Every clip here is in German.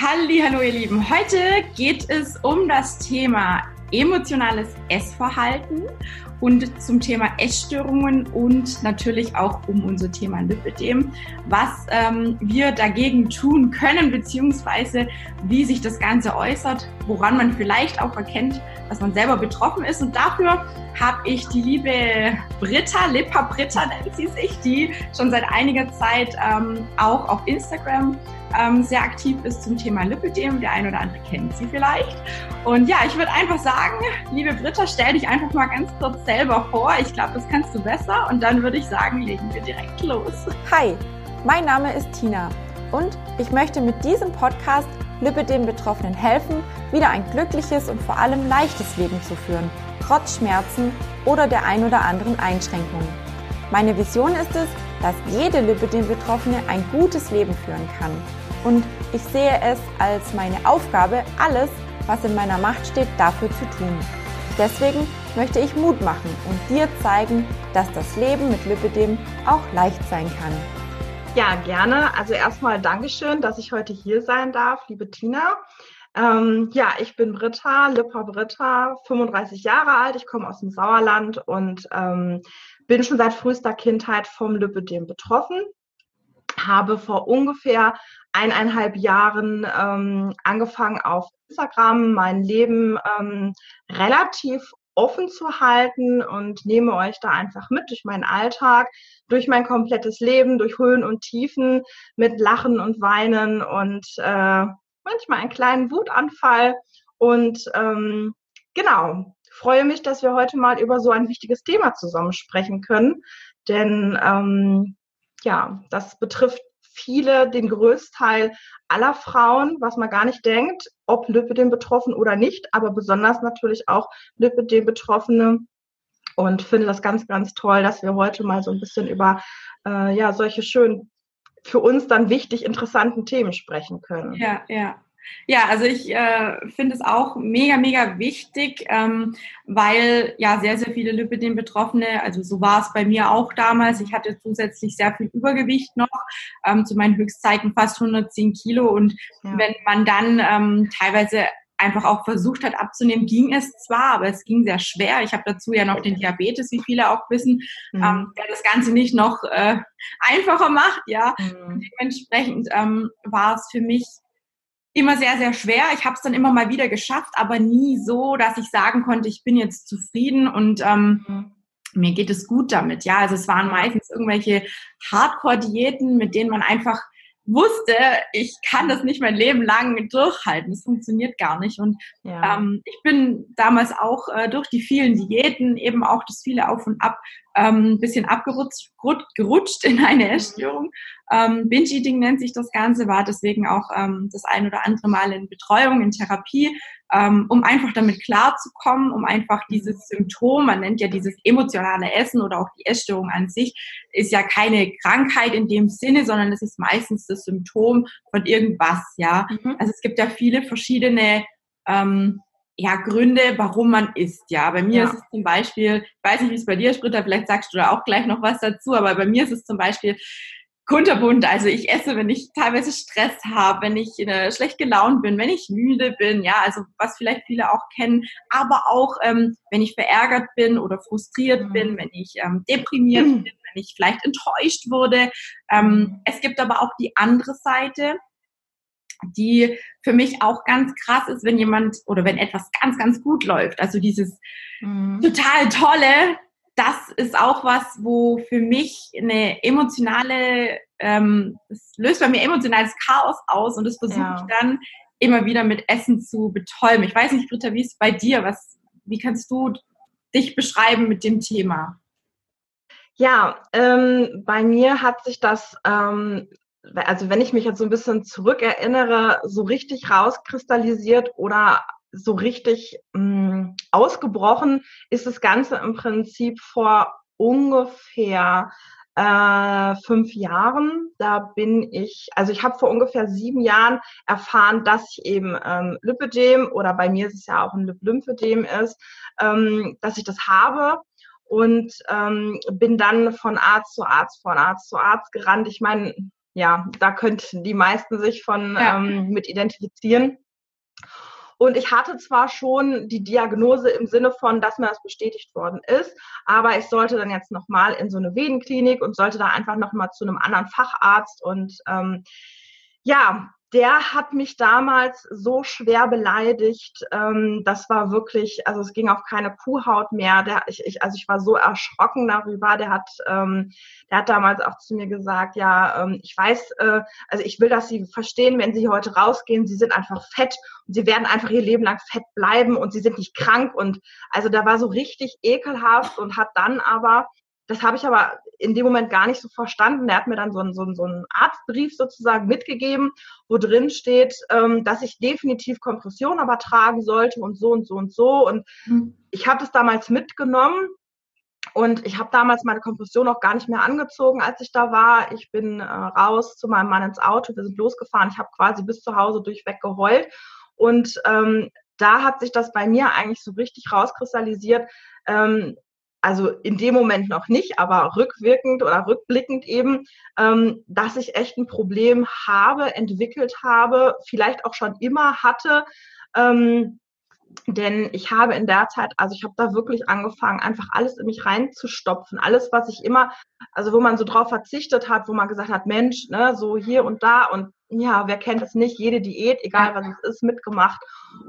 Hallo ihr Lieben, heute geht es um das Thema emotionales Essverhalten und zum Thema Essstörungen und natürlich auch um unser Thema Lipidem, was ähm, wir dagegen tun können, beziehungsweise wie sich das Ganze äußert, woran man vielleicht auch erkennt, dass man selber betroffen ist. Und dafür habe ich die liebe Britta, Lippa Britta nennt sie sich, die schon seit einiger Zeit ähm, auch auf Instagram ähm, sehr aktiv ist zum Thema Lipidem. Der eine oder andere kennt sie vielleicht. Und ja, ich würde einfach sagen, liebe Britta, stell dich einfach mal ganz kurz selber vor. Ich glaube, das kannst du besser. Und dann würde ich sagen, legen wir direkt los. Hi, mein Name ist Tina und ich möchte mit diesem Podcast Lipidem-Betroffenen helfen, wieder ein glückliches und vor allem leichtes Leben zu führen, trotz Schmerzen oder der ein oder anderen Einschränkungen. Meine Vision ist es, dass jede Lipidem-Betroffene ein gutes Leben führen kann. Und ich sehe es als meine Aufgabe, alles, was in meiner Macht steht, dafür zu tun. Deswegen möchte ich Mut machen und dir zeigen, dass das Leben mit Lipidem auch leicht sein kann. Ja, gerne. Also erstmal Dankeschön, dass ich heute hier sein darf, liebe Tina. Ähm, ja, ich bin Britta, Lippa Britta, 35 Jahre alt. Ich komme aus dem Sauerland und ähm, bin schon seit frühester Kindheit vom Lipidem betroffen. Habe vor ungefähr eineinhalb Jahren ähm, angefangen auf Instagram mein Leben ähm, relativ offen zu halten und nehme euch da einfach mit durch meinen Alltag, durch mein komplettes Leben, durch Höhen und Tiefen, mit Lachen und Weinen und äh, manchmal einen kleinen Wutanfall. Und ähm, genau, freue mich, dass wir heute mal über so ein wichtiges Thema zusammen sprechen können. Denn ähm, ja, das betrifft viele, den Größteil aller Frauen, was man gar nicht denkt, ob Lipidem betroffen oder nicht, aber besonders natürlich auch Lipidem Betroffene. Und finde das ganz, ganz toll, dass wir heute mal so ein bisschen über äh, ja solche schönen, für uns dann wichtig interessanten Themen sprechen können. Ja, ja. Ja, also ich äh, finde es auch mega, mega wichtig, ähm, weil ja sehr, sehr viele Lipidem-Betroffene, also so war es bei mir auch damals, ich hatte zusätzlich sehr viel Übergewicht noch, ähm, zu meinen Höchstzeiten fast 110 Kilo und ja. wenn man dann ähm, teilweise einfach auch versucht hat abzunehmen, ging es zwar, aber es ging sehr schwer. Ich habe dazu ja noch den Diabetes, wie viele auch wissen, mhm. ähm, der das Ganze nicht noch äh, einfacher macht, ja. Mhm. Dementsprechend ähm, war es für mich immer sehr, sehr schwer. Ich habe es dann immer mal wieder geschafft, aber nie so, dass ich sagen konnte, ich bin jetzt zufrieden und ähm, mhm. mir geht es gut damit. Ja, also es waren meistens irgendwelche Hardcore-Diäten, mit denen man einfach wusste, ich kann das nicht mein Leben lang durchhalten. Das funktioniert gar nicht. Und ja. ähm, ich bin damals auch äh, durch die vielen Diäten, eben auch das viele Auf und Ab, ähm, ein bisschen abgerutscht gerutscht in eine Essstörung. Ähm, Binge-Eating nennt sich das Ganze, war deswegen auch ähm, das ein oder andere Mal in Betreuung, in Therapie, ähm, um einfach damit klarzukommen, um einfach dieses Symptom, man nennt ja dieses emotionale Essen oder auch die Essstörung an sich, ist ja keine Krankheit in dem Sinne, sondern es ist meistens das Symptom von irgendwas, ja. Mhm. Also es gibt ja viele verschiedene ähm, ja, Gründe, warum man isst. Ja, bei mir ja. ist es zum Beispiel, ich weiß nicht, wie es bei dir ist, Britta, vielleicht sagst du da auch gleich noch was dazu, aber bei mir ist es zum Beispiel kunterbunt. Also ich esse, wenn ich teilweise Stress habe, wenn ich äh, schlecht gelaunt bin, wenn ich müde bin, ja, also was vielleicht viele auch kennen, aber auch ähm, wenn ich verärgert bin oder frustriert mhm. bin, wenn ich ähm, deprimiert mhm. bin, wenn ich vielleicht enttäuscht wurde. Ähm, es gibt aber auch die andere Seite die für mich auch ganz krass ist, wenn jemand oder wenn etwas ganz, ganz gut läuft. Also dieses mhm. total tolle, das ist auch was, wo für mich eine emotionale, ähm, das löst bei mir emotionales Chaos aus und das versuche ja. ich dann immer wieder mit Essen zu betäuben. Ich weiß nicht, Britta, wie ist es bei dir? Was, wie kannst du dich beschreiben mit dem Thema? Ja, ähm, bei mir hat sich das ähm, also wenn ich mich jetzt so ein bisschen zurückerinnere, so richtig rauskristallisiert oder so richtig mh, hm, ausgebrochen ist das Ganze im Prinzip vor ungefähr äh, fünf Jahren. Da bin ich, also ich habe vor ungefähr sieben Jahren erfahren, dass ich eben ähm, Lipödem oder bei mir ist es ja auch ein Lymphödem ist, ähm, dass ich das habe und ähm, bin dann von Arzt zu Arzt, von Arzt zu Arzt gerannt. Ich meine, ja, da könnten die meisten sich von ja. ähm, mit identifizieren. Und ich hatte zwar schon die Diagnose im Sinne von, dass mir das bestätigt worden ist, aber ich sollte dann jetzt nochmal in so eine Venenklinik und sollte da einfach nochmal zu einem anderen Facharzt. Und ähm, ja, der hat mich damals so schwer beleidigt. Ähm, das war wirklich, also es ging auf keine Kuhhaut mehr. Der, ich, ich, also ich war so erschrocken darüber. Der hat, ähm, der hat damals auch zu mir gesagt, ja, ähm, ich weiß, äh, also ich will, dass Sie verstehen, wenn Sie heute rausgehen, Sie sind einfach fett und Sie werden einfach Ihr Leben lang fett bleiben und Sie sind nicht krank. Und also da war so richtig ekelhaft und hat dann aber das habe ich aber in dem Moment gar nicht so verstanden. Er hat mir dann so einen, so einen, so einen Arztbrief sozusagen mitgegeben, wo drin steht, ähm, dass ich definitiv Kompression aber tragen sollte und so und so und so. Und mhm. ich habe das damals mitgenommen und ich habe damals meine Kompression auch gar nicht mehr angezogen, als ich da war. Ich bin äh, raus zu meinem Mann ins Auto, wir sind losgefahren. Ich habe quasi bis zu Hause durchweg geheult. Und ähm, da hat sich das bei mir eigentlich so richtig rauskristallisiert, ähm, also in dem Moment noch nicht, aber rückwirkend oder rückblickend eben, ähm, dass ich echt ein Problem habe, entwickelt habe, vielleicht auch schon immer hatte. Ähm, denn ich habe in der Zeit, also ich habe da wirklich angefangen, einfach alles in mich reinzustopfen. Alles, was ich immer, also wo man so drauf verzichtet hat, wo man gesagt hat, Mensch, ne, so hier und da und ja, wer kennt es nicht, jede Diät, egal was es ist, mitgemacht.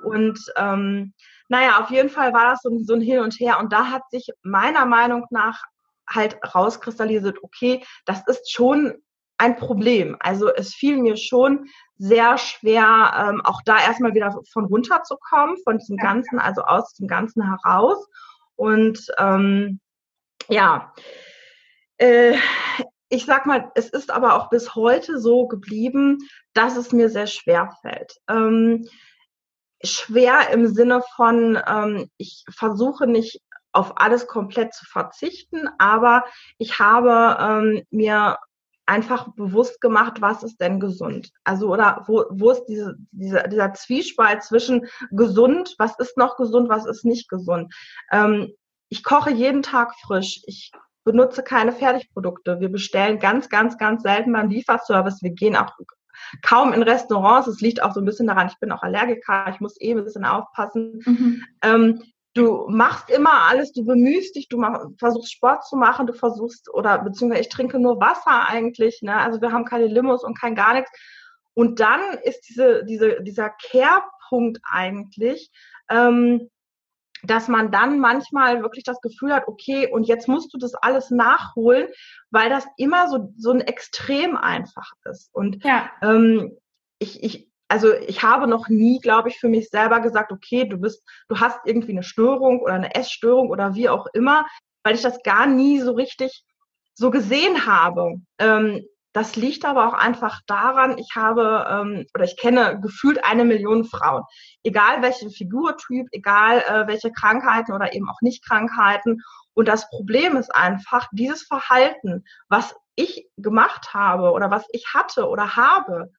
Und ähm, naja, auf jeden Fall war das so, so ein Hin und Her. Und da hat sich meiner Meinung nach halt rauskristallisiert, okay, das ist schon ein Problem. Also es fiel mir schon sehr schwer, ähm, auch da erstmal wieder von runterzukommen, von diesem Ganzen, also aus dem Ganzen heraus. Und ähm, ja, äh, ich sag mal, es ist aber auch bis heute so geblieben, dass es mir sehr schwer fällt. Ähm, schwer im Sinne von, ähm, ich versuche nicht auf alles komplett zu verzichten, aber ich habe ähm, mir einfach bewusst gemacht, was ist denn gesund? Also oder wo, wo ist diese, diese, dieser Zwiespalt zwischen gesund, was ist noch gesund, was ist nicht gesund? Ähm, ich koche jeden Tag frisch. Ich benutze keine Fertigprodukte. Wir bestellen ganz, ganz, ganz selten beim Lieferservice. Wir gehen auch kaum in Restaurants. Es liegt auch so ein bisschen daran, ich bin auch Allergiker, ich muss eh ein bisschen aufpassen. Mhm. Ähm, du machst immer alles, du bemühst dich, du mach, versuchst Sport zu machen, du versuchst, oder beziehungsweise ich trinke nur Wasser eigentlich, ne? Also wir haben keine Limos und kein gar nichts. Und dann ist diese, diese, dieser Kehrpunkt eigentlich, ähm, dass man dann manchmal wirklich das Gefühl hat, okay, und jetzt musst du das alles nachholen, weil das immer so, so ein Extrem einfach ist. Und ja. ähm, ich, ich, also ich habe noch nie, glaube ich, für mich selber gesagt, okay, du bist, du hast irgendwie eine Störung oder eine Essstörung oder wie auch immer, weil ich das gar nie so richtig so gesehen habe. Ähm, das liegt aber auch einfach daran, ich habe ähm, oder ich kenne gefühlt eine Million Frauen. Egal welche Figurtyp, egal äh, welche Krankheiten oder eben auch nicht Krankheiten. Und das Problem ist einfach, dieses Verhalten, was ich gemacht habe oder was ich hatte oder habe,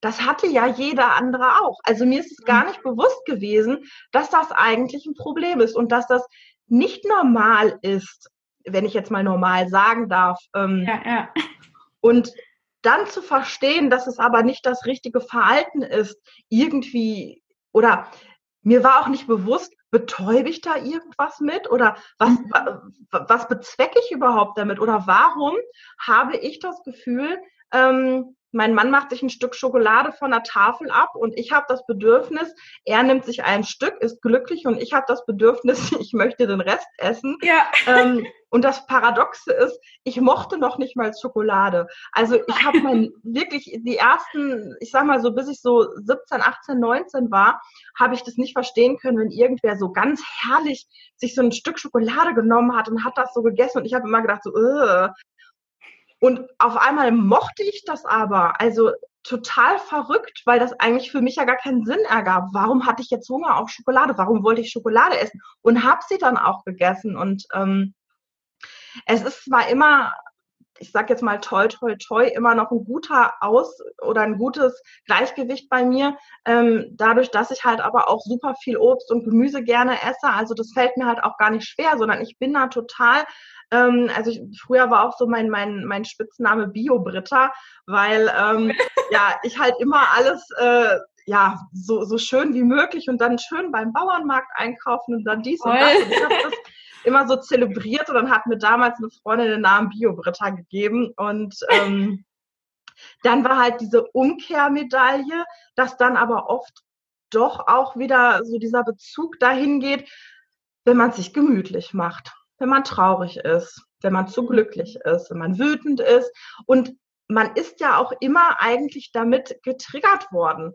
das hatte ja jeder andere auch. Also mir ist es gar mhm. nicht bewusst gewesen, dass das eigentlich ein Problem ist und dass das nicht normal ist, wenn ich jetzt mal normal sagen darf. Ähm, ja, ja. Und dann zu verstehen, dass es aber nicht das richtige Verhalten ist, irgendwie oder mir war auch nicht bewusst, betäube ich da irgendwas mit oder was, mhm. was bezwecke ich überhaupt damit oder warum habe ich das Gefühl, ähm, mein Mann macht sich ein Stück Schokolade von der Tafel ab und ich habe das Bedürfnis, er nimmt sich ein Stück, ist glücklich und ich habe das Bedürfnis, ich möchte den Rest essen. Ja. Ähm, und das Paradoxe ist, ich mochte noch nicht mal Schokolade. Also ich habe mein wirklich die ersten, ich sag mal so, bis ich so 17, 18, 19 war, habe ich das nicht verstehen können, wenn irgendwer so ganz herrlich sich so ein Stück Schokolade genommen hat und hat das so gegessen und ich habe immer gedacht so, Ugh. Und auf einmal mochte ich das aber. Also total verrückt, weil das eigentlich für mich ja gar keinen Sinn ergab. Warum hatte ich jetzt Hunger auf Schokolade? Warum wollte ich Schokolade essen? Und habe sie dann auch gegessen. Und ähm, es ist zwar immer ich sage jetzt mal toi, toi, toi, immer noch ein guter Aus- oder ein gutes Gleichgewicht bei mir. Ähm, dadurch, dass ich halt aber auch super viel Obst und Gemüse gerne esse. Also das fällt mir halt auch gar nicht schwer, sondern ich bin da total ähm, also ich, früher war auch so mein, mein, mein Spitzname Bio-Britta, weil ähm, ja, ich halt immer alles äh, ja, so, so schön wie möglich und dann schön beim Bauernmarkt einkaufen und dann dies Voll. und das. Und ich habe das immer so zelebriert und dann hat mir damals eine Freundin den Namen Bio-Britta gegeben und ähm, dann war halt diese Umkehrmedaille, dass dann aber oft doch auch wieder so dieser Bezug dahin geht, wenn man sich gemütlich macht wenn man traurig ist, wenn man zu glücklich ist, wenn man wütend ist. Und man ist ja auch immer eigentlich damit getriggert worden.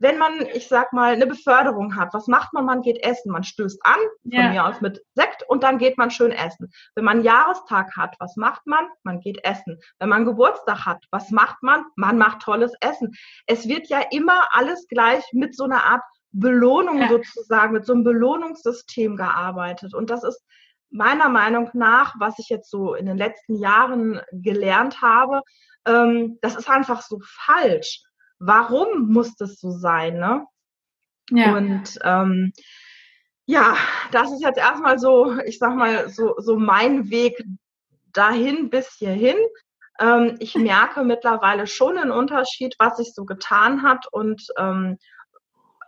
Wenn man, ich sag mal, eine Beförderung hat, was macht man? Man geht essen. Man stößt an, von ja. mir aus mit Sekt, und dann geht man schön essen. Wenn man einen Jahrestag hat, was macht man? Man geht essen. Wenn man Geburtstag hat, was macht man? Man macht tolles Essen. Es wird ja immer alles gleich mit so einer Art Belohnung ja. sozusagen, mit so einem Belohnungssystem gearbeitet. Und das ist meiner Meinung nach, was ich jetzt so in den letzten Jahren gelernt habe, ähm, das ist einfach so falsch. Warum muss das so sein? Ne? Ja. Und ähm, ja, das ist jetzt erstmal so, ich sag mal, so, so mein Weg dahin bis hierhin. Ähm, ich merke mittlerweile schon einen Unterschied, was sich so getan hat und ähm,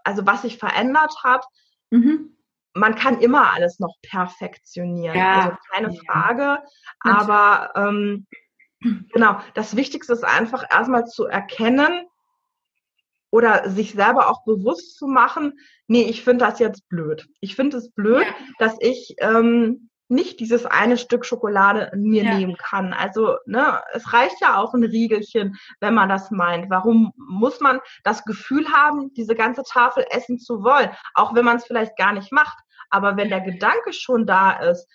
also was sich verändert hat. Mhm man kann immer alles noch perfektionieren, ja. also keine Frage. Aber ähm, genau, das Wichtigste ist einfach erstmal zu erkennen oder sich selber auch bewusst zu machen, nee, ich finde das jetzt blöd. Ich finde es blöd, ja. dass ich ähm, nicht dieses eine Stück Schokolade mir ja. nehmen kann. Also, ne, es reicht ja auch ein Riegelchen, wenn man das meint. Warum muss man das Gefühl haben, diese ganze Tafel essen zu wollen? Auch wenn man es vielleicht gar nicht macht. Aber wenn der Gedanke schon da ist,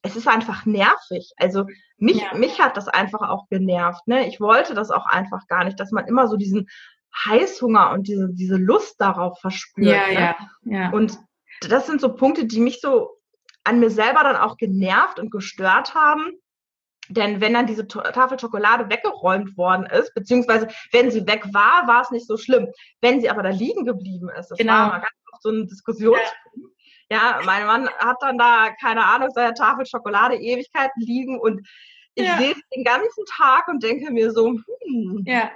es ist einfach nervig. Also mich, ja. mich hat das einfach auch genervt. Ne? Ich wollte das auch einfach gar nicht, dass man immer so diesen Heißhunger und diese, diese Lust darauf verspürt. Ja, ne? ja, ja. Und das sind so Punkte, die mich so an mir selber dann auch genervt und gestört haben. Denn wenn dann diese Tafel Schokolade weggeräumt worden ist, beziehungsweise wenn sie weg war, war es nicht so schlimm. Wenn sie aber da liegen geblieben ist, das genau. war mal ganz oft so ein Diskussionspunkt. Ja. ja, mein Mann hat dann da, keine Ahnung, seine Tafel Schokolade Ewigkeiten liegen und ich ja. sehe es den ganzen Tag und denke mir so, hm, ja.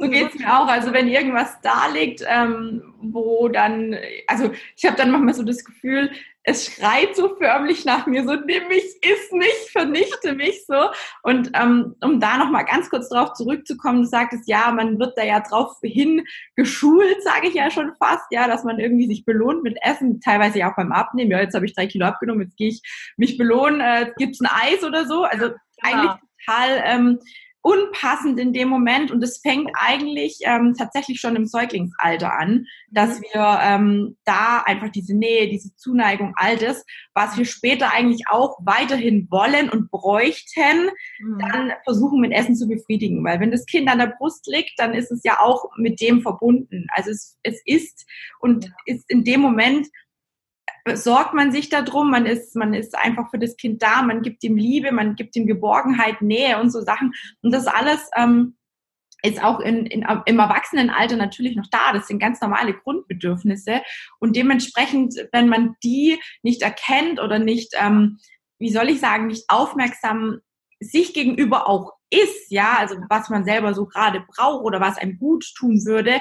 So geht es mir auch. Also wenn irgendwas da liegt, ähm, wo dann, also ich habe dann manchmal so das Gefühl, es schreit so förmlich nach mir, so nimm mich, iss mich, vernichte mich so. Und ähm, um da nochmal ganz kurz drauf zurückzukommen, du sagtest, ja, man wird da ja drauf hin geschult, sage ich ja schon fast, ja, dass man irgendwie sich belohnt mit Essen, teilweise ja auch beim Abnehmen. Ja, jetzt habe ich drei Kilo abgenommen, jetzt gehe ich mich belohnen, äh, gibt's ein Eis oder so. Also ja. eigentlich total ähm, unpassend in dem Moment und es fängt eigentlich ähm, tatsächlich schon im Säuglingsalter an, dass mhm. wir ähm, da einfach diese Nähe, diese Zuneigung, all das, was wir später eigentlich auch weiterhin wollen und bräuchten, mhm. dann versuchen mit Essen zu befriedigen. Weil wenn das Kind an der Brust liegt, dann ist es ja auch mit dem verbunden. Also es, es ist und ist in dem Moment sorgt man sich darum, man ist, man ist einfach für das Kind da, man gibt ihm Liebe, man gibt ihm Geborgenheit, Nähe und so Sachen. Und das alles ähm, ist auch in, in, im Erwachsenenalter natürlich noch da. Das sind ganz normale Grundbedürfnisse. Und dementsprechend, wenn man die nicht erkennt oder nicht, ähm, wie soll ich sagen, nicht aufmerksam sich gegenüber auch ist, ja, also was man selber so gerade braucht oder was einem gut tun würde,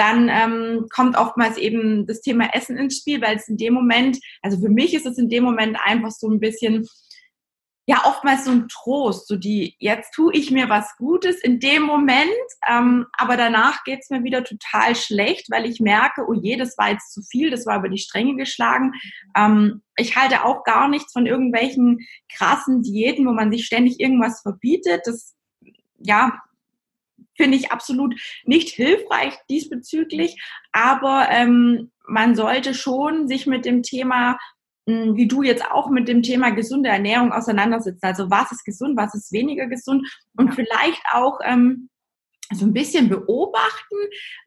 dann ähm, kommt oftmals eben das Thema Essen ins Spiel, weil es in dem Moment, also für mich ist es in dem Moment einfach so ein bisschen, ja, oftmals so ein Trost, so die, jetzt tue ich mir was Gutes in dem Moment, ähm, aber danach geht es mir wieder total schlecht, weil ich merke, oh je, das war jetzt zu viel, das war über die Stränge geschlagen. Ähm, ich halte auch gar nichts von irgendwelchen krassen Diäten, wo man sich ständig irgendwas verbietet. Das, ja, finde ich absolut nicht hilfreich diesbezüglich. Aber ähm, man sollte schon sich mit dem Thema hm, wie du jetzt auch mit dem Thema gesunde Ernährung auseinandersetzen. Also was ist gesund, was ist weniger gesund und vielleicht auch ähm, so ein bisschen beobachten,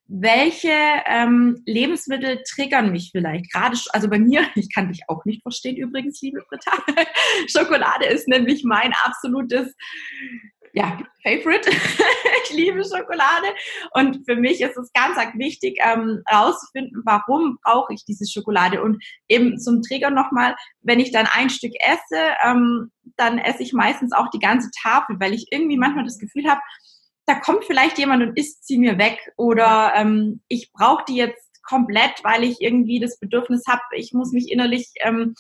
welche ähm, Lebensmittel triggern mich vielleicht. Gerade, also bei mir, ich kann dich auch nicht verstehen übrigens, liebe Britta. Schokolade ist nämlich mein absolutes ja, Favorite. ich liebe Schokolade. Und für mich ist es ganz, wichtig, ähm, herauszufinden, warum brauche ich diese Schokolade. Und eben zum Trigger nochmal, wenn ich dann ein Stück esse, ähm, dann esse ich meistens auch die ganze Tafel, weil ich irgendwie manchmal das Gefühl habe, da kommt vielleicht jemand und isst sie mir weg oder ähm, ich brauche die jetzt komplett, weil ich irgendwie das Bedürfnis habe, ich muss mich innerlich ähm,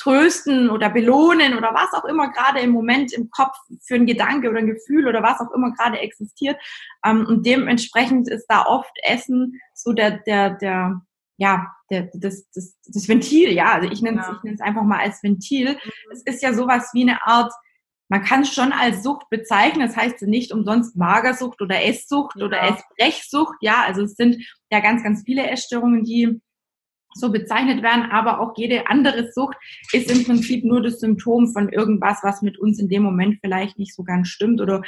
trösten oder belohnen oder was auch immer gerade im Moment im Kopf für ein Gedanke oder ein Gefühl oder was auch immer gerade existiert. Ähm, und dementsprechend ist da oft Essen so der, der, der, ja, der, das, das, das Ventil, ja, also ich nenne es ja. ich nenne es einfach mal als Ventil. Mhm. Es ist ja sowas wie eine Art man kann es schon als Sucht bezeichnen. Das heißt nicht umsonst Magersucht oder Esssucht ja. oder Essbrechsucht. Ja, also es sind ja ganz, ganz viele Essstörungen, die so bezeichnet werden, aber auch jede andere Sucht ist im Prinzip nur das Symptom von irgendwas, was mit uns in dem Moment vielleicht nicht so ganz stimmt oder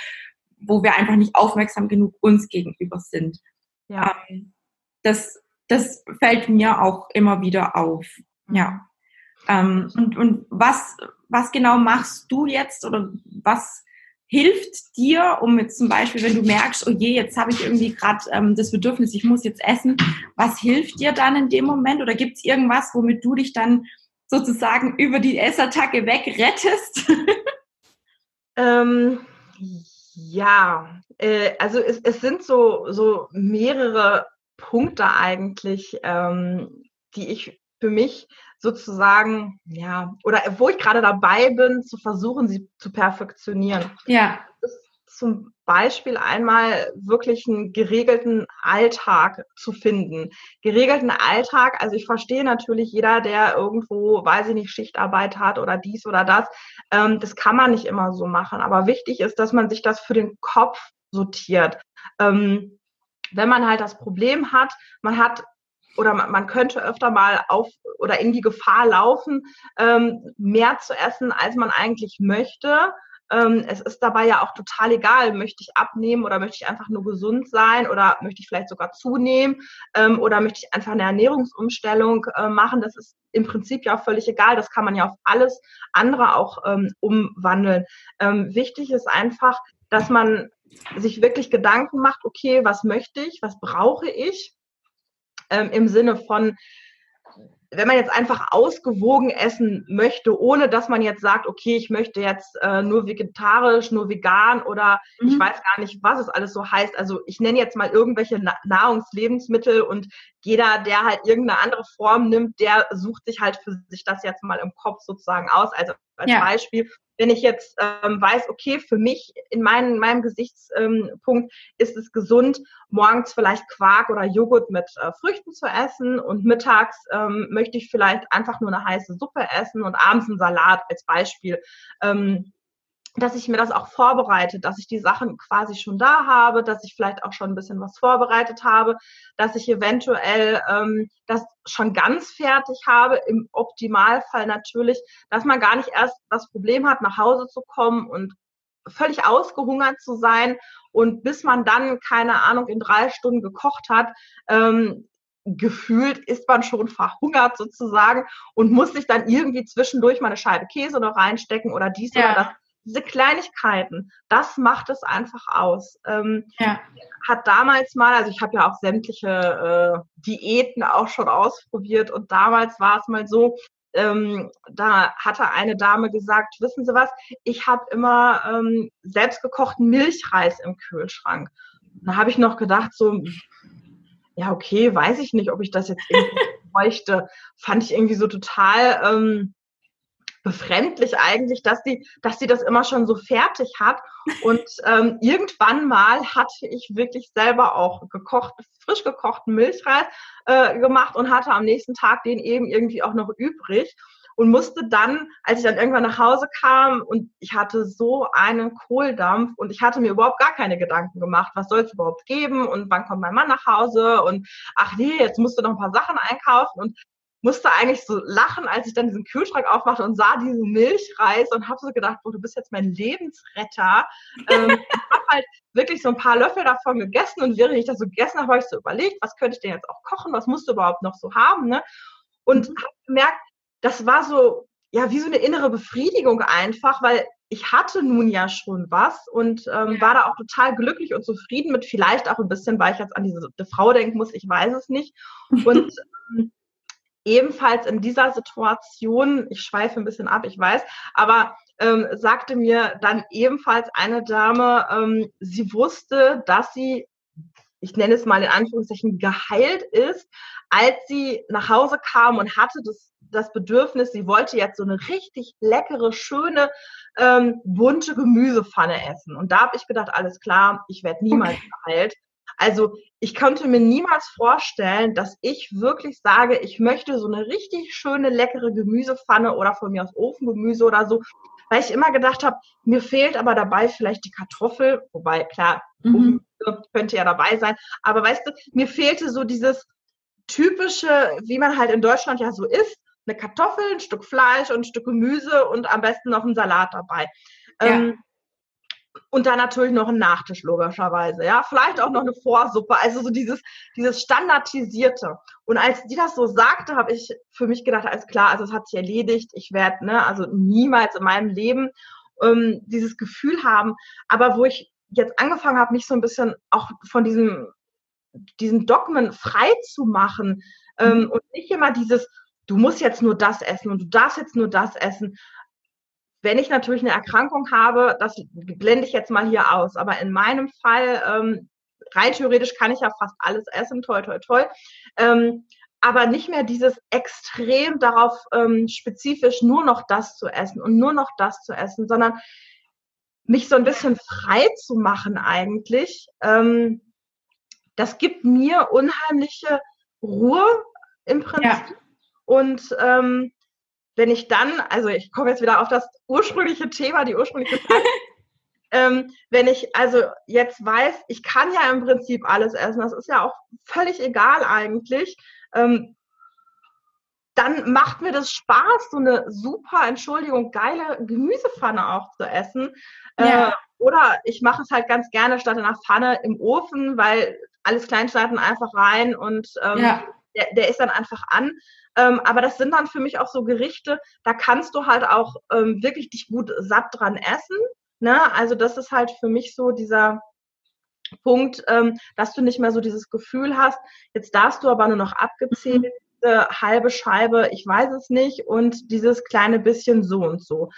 wo wir einfach nicht aufmerksam genug uns gegenüber sind. Ja. Ähm, das, das fällt mir auch immer wieder auf. Ja. Ähm, und, und was, was genau machst du jetzt oder was hilft dir, um jetzt zum Beispiel, wenn du merkst, oh je, jetzt habe ich irgendwie gerade ähm, das Bedürfnis, ich muss jetzt essen, was hilft dir dann in dem Moment? Oder gibt es irgendwas, womit du dich dann sozusagen über die Essattacke wegrettest? ähm, ja, äh, also es, es sind so, so mehrere Punkte eigentlich, ähm, die ich für mich sozusagen, ja, oder wo ich gerade dabei bin, zu versuchen, sie zu perfektionieren. Ja. Zum Beispiel einmal wirklich einen geregelten Alltag zu finden. Geregelten Alltag, also ich verstehe natürlich jeder, der irgendwo, weiß ich nicht, Schichtarbeit hat oder dies oder das, ähm, das kann man nicht immer so machen. Aber wichtig ist, dass man sich das für den Kopf sortiert. Ähm, wenn man halt das Problem hat, man hat oder man, könnte öfter mal auf oder in die Gefahr laufen, ähm, mehr zu essen, als man eigentlich möchte. Ähm, es ist dabei ja auch total egal, möchte ich abnehmen oder möchte ich einfach nur gesund sein oder möchte ich vielleicht sogar zunehmen ähm, oder möchte ich einfach eine Ernährungsumstellung äh, machen. Das ist im Prinzip ja auch völlig egal. Das kann man ja auf alles andere auch ähm, umwandeln. Ähm, wichtig ist einfach, dass man sich wirklich Gedanken macht, okay, was möchte ich, was brauche ich ähm, im Sinne von, wenn man jetzt einfach ausgewogen essen möchte, ohne dass man jetzt sagt, okay, ich möchte jetzt äh, nur vegetarisch, nur vegan oder mhm. ich weiß gar nicht, was es alles so heißt. Also ich nenne jetzt mal irgendwelche Na Nahrungslebensmittel und jeder, der halt irgendeine andere Form nimmt, der sucht sich halt für sich das jetzt mal im Kopf sozusagen aus. Also als ja. Beispiel, wenn ich jetzt ähm, weiß, okay, für mich in mein, meinem Gesichtspunkt ist es gesund, morgens vielleicht Quark oder Joghurt mit äh, Früchten zu essen und mittags ähm, möchte ich vielleicht einfach nur eine heiße Suppe essen und abends einen Salat als Beispiel. Ähm, dass ich mir das auch vorbereite, dass ich die Sachen quasi schon da habe, dass ich vielleicht auch schon ein bisschen was vorbereitet habe, dass ich eventuell ähm, das schon ganz fertig habe, im Optimalfall natürlich, dass man gar nicht erst das Problem hat, nach Hause zu kommen und völlig ausgehungert zu sein und bis man dann, keine Ahnung, in drei Stunden gekocht hat, ähm, gefühlt ist man schon verhungert sozusagen und muss sich dann irgendwie zwischendurch mal eine Scheibe Käse noch reinstecken oder dies ja. oder das diese Kleinigkeiten, das macht es einfach aus. Ähm, ja. Hat damals mal, also ich habe ja auch sämtliche äh, Diäten auch schon ausprobiert und damals war es mal so, ähm, da hatte eine Dame gesagt, wissen Sie was, ich habe immer ähm, selbstgekochten Milchreis im Kühlschrank. Da habe ich noch gedacht, so, ja, okay, weiß ich nicht, ob ich das jetzt irgendwie bräuchte. Fand ich irgendwie so total ähm, befremdlich eigentlich, dass sie, dass sie das immer schon so fertig hat. Und ähm, irgendwann mal hatte ich wirklich selber auch gekocht, frisch gekochten Milchreis äh, gemacht und hatte am nächsten Tag den eben irgendwie auch noch übrig und musste dann, als ich dann irgendwann nach Hause kam und ich hatte so einen Kohldampf und ich hatte mir überhaupt gar keine Gedanken gemacht, was soll es überhaupt geben und wann kommt mein Mann nach Hause und ach nee, jetzt musst du noch ein paar Sachen einkaufen und musste eigentlich so lachen, als ich dann diesen Kühlschrank aufmachte und sah diesen Milchreis und habe so gedacht, oh, du bist jetzt mein Lebensretter. ähm, ich habe halt wirklich so ein paar Löffel davon gegessen und während ich das so gegessen habe, habe ich so überlegt, was könnte ich denn jetzt auch kochen, was musst du überhaupt noch so haben, ne? Und mhm. habe gemerkt, das war so, ja, wie so eine innere Befriedigung einfach, weil ich hatte nun ja schon was und ähm, ja. war da auch total glücklich und zufrieden mit, vielleicht auch ein bisschen, weil ich jetzt an diese Frau denken muss, ich weiß es nicht. Und ebenfalls in dieser Situation, ich schweife ein bisschen ab, ich weiß, aber ähm, sagte mir dann ebenfalls eine Dame, ähm, sie wusste, dass sie, ich nenne es mal in Anführungszeichen, geheilt ist, als sie nach Hause kam und hatte das, das Bedürfnis, sie wollte jetzt so eine richtig leckere, schöne, ähm, bunte Gemüsepfanne essen. Und da habe ich gedacht, alles klar, ich werde niemals okay. geheilt. Also ich konnte mir niemals vorstellen, dass ich wirklich sage, ich möchte so eine richtig schöne, leckere Gemüsepfanne oder von mir aus Ofengemüse oder so, weil ich immer gedacht habe, mir fehlt aber dabei vielleicht die Kartoffel, wobei klar, mhm. könnte ja dabei sein, aber weißt du, mir fehlte so dieses typische, wie man halt in Deutschland ja so isst, eine Kartoffel, ein Stück Fleisch und ein Stück Gemüse und am besten noch ein Salat dabei. Ja. Ähm, und dann natürlich noch ein Nachtisch, logischerweise. Ja, vielleicht auch noch eine Vorsuppe. Also so dieses, dieses Standardisierte. Und als die das so sagte, habe ich für mich gedacht, alles klar, also es hat sich erledigt. Ich werde, ne, also niemals in meinem Leben ähm, dieses Gefühl haben. Aber wo ich jetzt angefangen habe, mich so ein bisschen auch von diesem, diesen Dogmen frei zu machen ähm, mhm. und nicht immer dieses, du musst jetzt nur das essen und du darfst jetzt nur das essen, wenn ich natürlich eine Erkrankung habe, das blende ich jetzt mal hier aus. Aber in meinem Fall, ähm, rein theoretisch kann ich ja fast alles essen, toll, toll, toll. Ähm, aber nicht mehr dieses extrem darauf ähm, spezifisch nur noch das zu essen und nur noch das zu essen, sondern mich so ein bisschen frei zu machen eigentlich. Ähm, das gibt mir unheimliche Ruhe im Prinzip. Ja. Und ähm, wenn ich dann, also ich komme jetzt wieder auf das ursprüngliche Thema, die ursprüngliche Frage, ähm, wenn ich also jetzt weiß, ich kann ja im Prinzip alles essen, das ist ja auch völlig egal eigentlich, ähm, dann macht mir das Spaß, so eine super, Entschuldigung, geile Gemüsepfanne auch zu essen. Äh, ja. Äh, oder ich mache es halt ganz gerne statt in einer Pfanne im Ofen, weil alles Kleinschneiden einfach rein und ähm, ja. Der, der ist dann einfach an. Ähm, aber das sind dann für mich auch so Gerichte, da kannst du halt auch ähm, wirklich dich gut satt dran essen. Ne? Also das ist halt für mich so dieser Punkt, ähm, dass du nicht mehr so dieses Gefühl hast, jetzt darfst du aber nur noch abgezählt, mhm. halbe Scheibe, ich weiß es nicht, und dieses kleine bisschen so und so.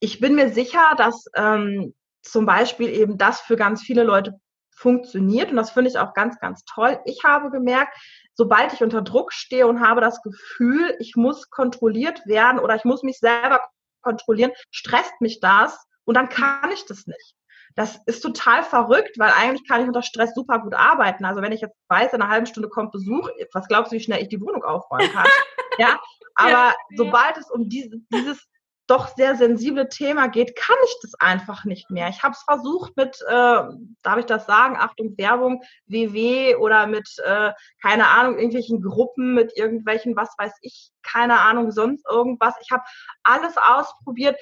Ich bin mir sicher, dass ähm, zum Beispiel eben das für ganz viele Leute funktioniert und das finde ich auch ganz, ganz toll. Ich habe gemerkt, sobald ich unter Druck stehe und habe das Gefühl, ich muss kontrolliert werden oder ich muss mich selber kontrollieren, stresst mich das und dann kann ich das nicht. Das ist total verrückt, weil eigentlich kann ich unter Stress super gut arbeiten. Also wenn ich jetzt weiß, in einer halben Stunde kommt Besuch, was glaubst du, wie schnell ich die Wohnung aufräumen kann? ja, aber ja, sobald es um diese, dieses doch sehr sensible Thema geht, kann ich das einfach nicht mehr. Ich habe es versucht mit, äh, darf ich das sagen, Achtung, Werbung, WW oder mit, äh, keine Ahnung, irgendwelchen Gruppen, mit irgendwelchen, was weiß ich, keine Ahnung, sonst irgendwas. Ich habe alles ausprobiert.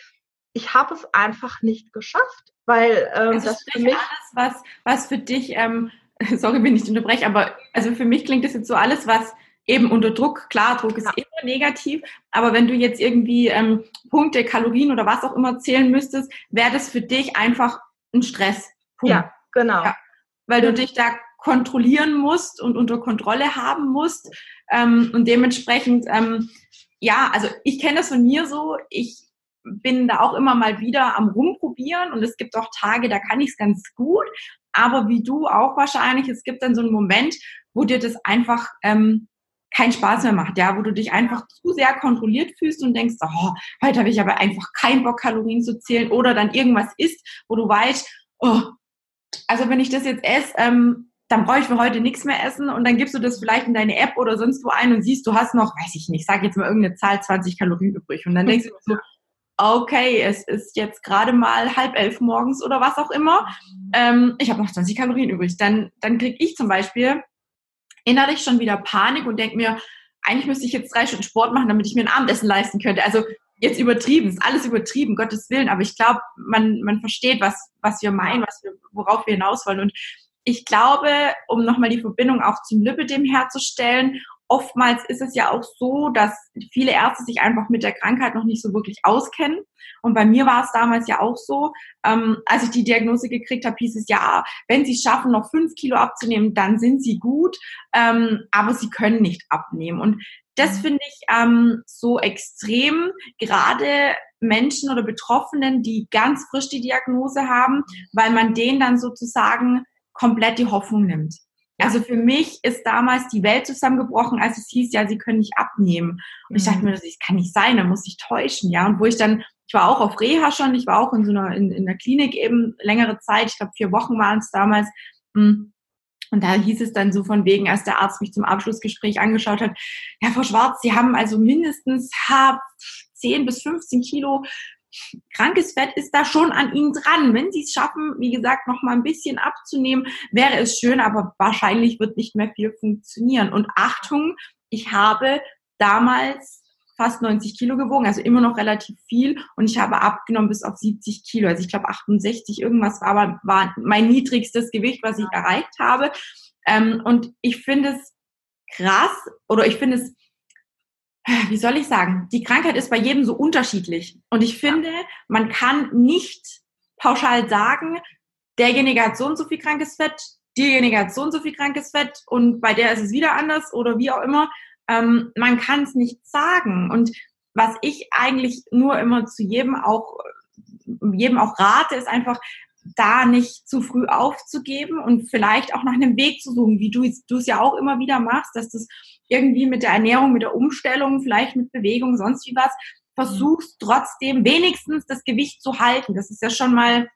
Ich habe es einfach nicht geschafft, weil ähm, also das für mich alles, was, was für dich, ähm, sorry, wenn ich unterbreche, aber also für mich klingt das jetzt so alles, was eben unter Druck, klar, Druck ist ja. immer negativ, aber wenn du jetzt irgendwie ähm, Punkte, Kalorien oder was auch immer zählen müsstest, wäre das für dich einfach ein Stress. Ja, genau. Ja, weil du dich da kontrollieren musst und unter Kontrolle haben musst ähm, und dementsprechend, ähm, ja, also ich kenne das von mir so, ich bin da auch immer mal wieder am Rumprobieren und es gibt auch Tage, da kann ich es ganz gut, aber wie du auch wahrscheinlich, es gibt dann so einen Moment, wo dir das einfach ähm, keinen Spaß mehr macht, ja, wo du dich einfach zu sehr kontrolliert fühlst und denkst, oh, heute habe ich aber einfach keinen Bock, Kalorien zu zählen oder dann irgendwas isst, wo du weißt, oh, also wenn ich das jetzt esse, ähm, dann brauche ich für heute nichts mehr essen und dann gibst du das vielleicht in deine App oder sonst wo ein und siehst, du hast noch, weiß ich nicht, sag jetzt mal irgendeine Zahl, 20 Kalorien übrig und dann denkst du so, okay, es ist jetzt gerade mal halb elf morgens oder was auch immer, ähm, ich habe noch 20 Kalorien übrig. Dann, dann kriege ich zum Beispiel innerlich schon wieder Panik und denke mir, eigentlich müsste ich jetzt drei Stunden Sport machen, damit ich mir ein Abendessen leisten könnte. Also jetzt übertrieben, ist alles übertrieben, Gottes Willen, aber ich glaube, man, man versteht, was, was wir meinen, was wir, worauf wir hinaus wollen. Und ich glaube, um nochmal die Verbindung auch zum Lipidem herzustellen, oftmals ist es ja auch so, dass viele Ärzte sich einfach mit der Krankheit noch nicht so wirklich auskennen. Und bei mir war es damals ja auch so, ähm, als ich die Diagnose gekriegt habe, hieß es ja, wenn Sie es schaffen, noch fünf Kilo abzunehmen, dann sind Sie gut, ähm, aber Sie können nicht abnehmen. Und das mhm. finde ich ähm, so extrem, gerade Menschen oder Betroffenen, die ganz frisch die Diagnose haben, weil man denen dann sozusagen komplett die Hoffnung nimmt. Also für mich ist damals die Welt zusammengebrochen, als es hieß, ja, sie können nicht abnehmen. Und ich dachte mhm. mir, das kann nicht sein, da muss ich täuschen, ja. Und wo ich dann, ich war auch auf Reha schon, ich war auch in so einer, in, in der Klinik eben längere Zeit, ich glaube vier Wochen waren es damals. Hm. Und da hieß es dann so von wegen, als der Arzt mich zum Abschlussgespräch angeschaut hat, ja, Frau Schwarz, Sie haben also mindestens 10 bis 15 Kilo krankes Fett ist da schon an ihnen dran. Wenn sie es schaffen, wie gesagt, noch mal ein bisschen abzunehmen, wäre es schön, aber wahrscheinlich wird nicht mehr viel funktionieren. Und Achtung, ich habe damals fast 90 Kilo gewogen, also immer noch relativ viel und ich habe abgenommen bis auf 70 Kilo. Also ich glaube 68 irgendwas war, aber war mein niedrigstes Gewicht, was ich erreicht habe. Ähm, und ich finde es krass oder ich finde es wie soll ich sagen, die Krankheit ist bei jedem so unterschiedlich. Und ich finde, man kann nicht pauschal sagen, derjenige hat so und so viel krankes Fett, diejenige hat so und so viel krankes Fett und bei der ist es wieder anders oder wie auch immer. Ähm, man kann es nicht sagen. Und was ich eigentlich nur immer zu jedem auch, jedem auch rate, ist einfach, da nicht zu früh aufzugeben und vielleicht auch nach einem Weg zu suchen, wie du es ja auch immer wieder machst, dass das irgendwie mit der Ernährung, mit der Umstellung, vielleicht mit Bewegung, sonst wie was, versuchst trotzdem wenigstens das Gewicht zu halten. Das ist ja schon mal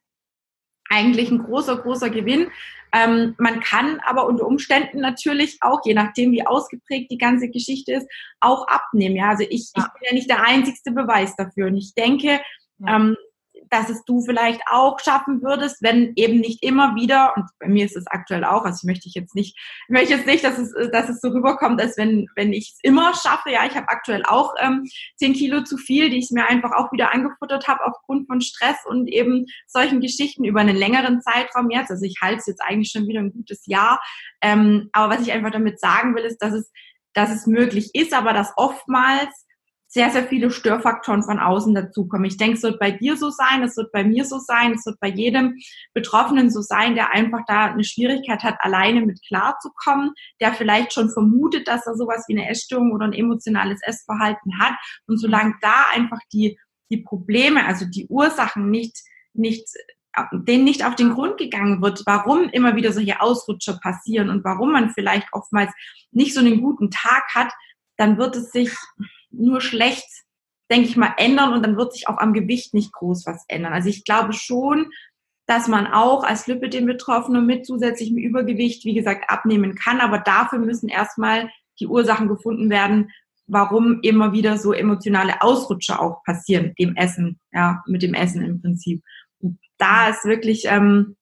eigentlich ein großer, großer Gewinn. Ähm, man kann aber unter Umständen natürlich auch, je nachdem wie ausgeprägt die ganze Geschichte ist, auch abnehmen. Ja, also ich, ja. ich bin ja nicht der einzigste Beweis dafür. Und ich denke, ja. ähm, dass es du vielleicht auch schaffen würdest, wenn eben nicht immer wieder, und bei mir ist es aktuell auch, also ich möchte ich jetzt nicht, ich möchte jetzt nicht, dass es, dass es so rüberkommt, als wenn, wenn ich es immer schaffe. Ja, ich habe aktuell auch ähm, 10 Kilo zu viel, die ich mir einfach auch wieder angefuttert habe aufgrund von Stress und eben solchen Geschichten über einen längeren Zeitraum jetzt. Also ich halte es jetzt eigentlich schon wieder ein gutes Jahr. Ähm, aber was ich einfach damit sagen will, ist, dass es, dass es möglich ist, aber dass oftmals sehr, sehr viele Störfaktoren von außen dazukommen. Ich denke, es wird bei dir so sein, es wird bei mir so sein, es wird bei jedem Betroffenen so sein, der einfach da eine Schwierigkeit hat, alleine mit klarzukommen, der vielleicht schon vermutet, dass er sowas wie eine Essstörung oder ein emotionales Essverhalten hat. Und solange da einfach die, die Probleme, also die Ursachen nicht, nicht denen nicht auf den Grund gegangen wird, warum immer wieder solche Ausrutscher passieren und warum man vielleicht oftmals nicht so einen guten Tag hat, dann wird es sich nur schlecht, denke ich mal, ändern und dann wird sich auch am Gewicht nicht groß was ändern. Also ich glaube schon, dass man auch als Lipidem-Betroffene mit zusätzlichem Übergewicht, wie gesagt, abnehmen kann. Aber dafür müssen erstmal die Ursachen gefunden werden, warum immer wieder so emotionale Ausrutscher auch passieren, dem Essen, ja, mit dem Essen im Prinzip. Und da ist wirklich, ähm,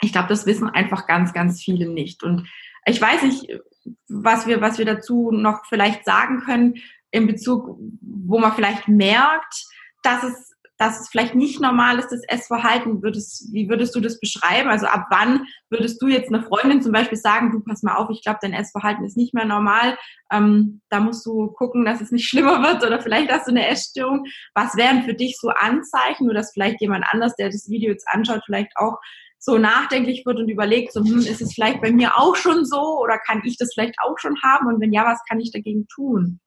ich glaube, das wissen einfach ganz, ganz viele nicht. Und ich weiß nicht, was wir, was wir dazu noch vielleicht sagen können in Bezug, wo man vielleicht merkt, dass es, dass es vielleicht nicht normal ist, das Essverhalten. Würdest, wie würdest du das beschreiben? Also ab wann würdest du jetzt einer Freundin zum Beispiel sagen, du pass mal auf, ich glaube, dein Essverhalten ist nicht mehr normal. Ähm, da musst du gucken, dass es nicht schlimmer wird oder vielleicht hast du eine Essstörung. Was wären für dich so Anzeichen, nur dass vielleicht jemand anders, der das Video jetzt anschaut, vielleicht auch so nachdenklich wird und überlegt, so, hm, ist es vielleicht bei mir auch schon so oder kann ich das vielleicht auch schon haben und wenn ja, was kann ich dagegen tun?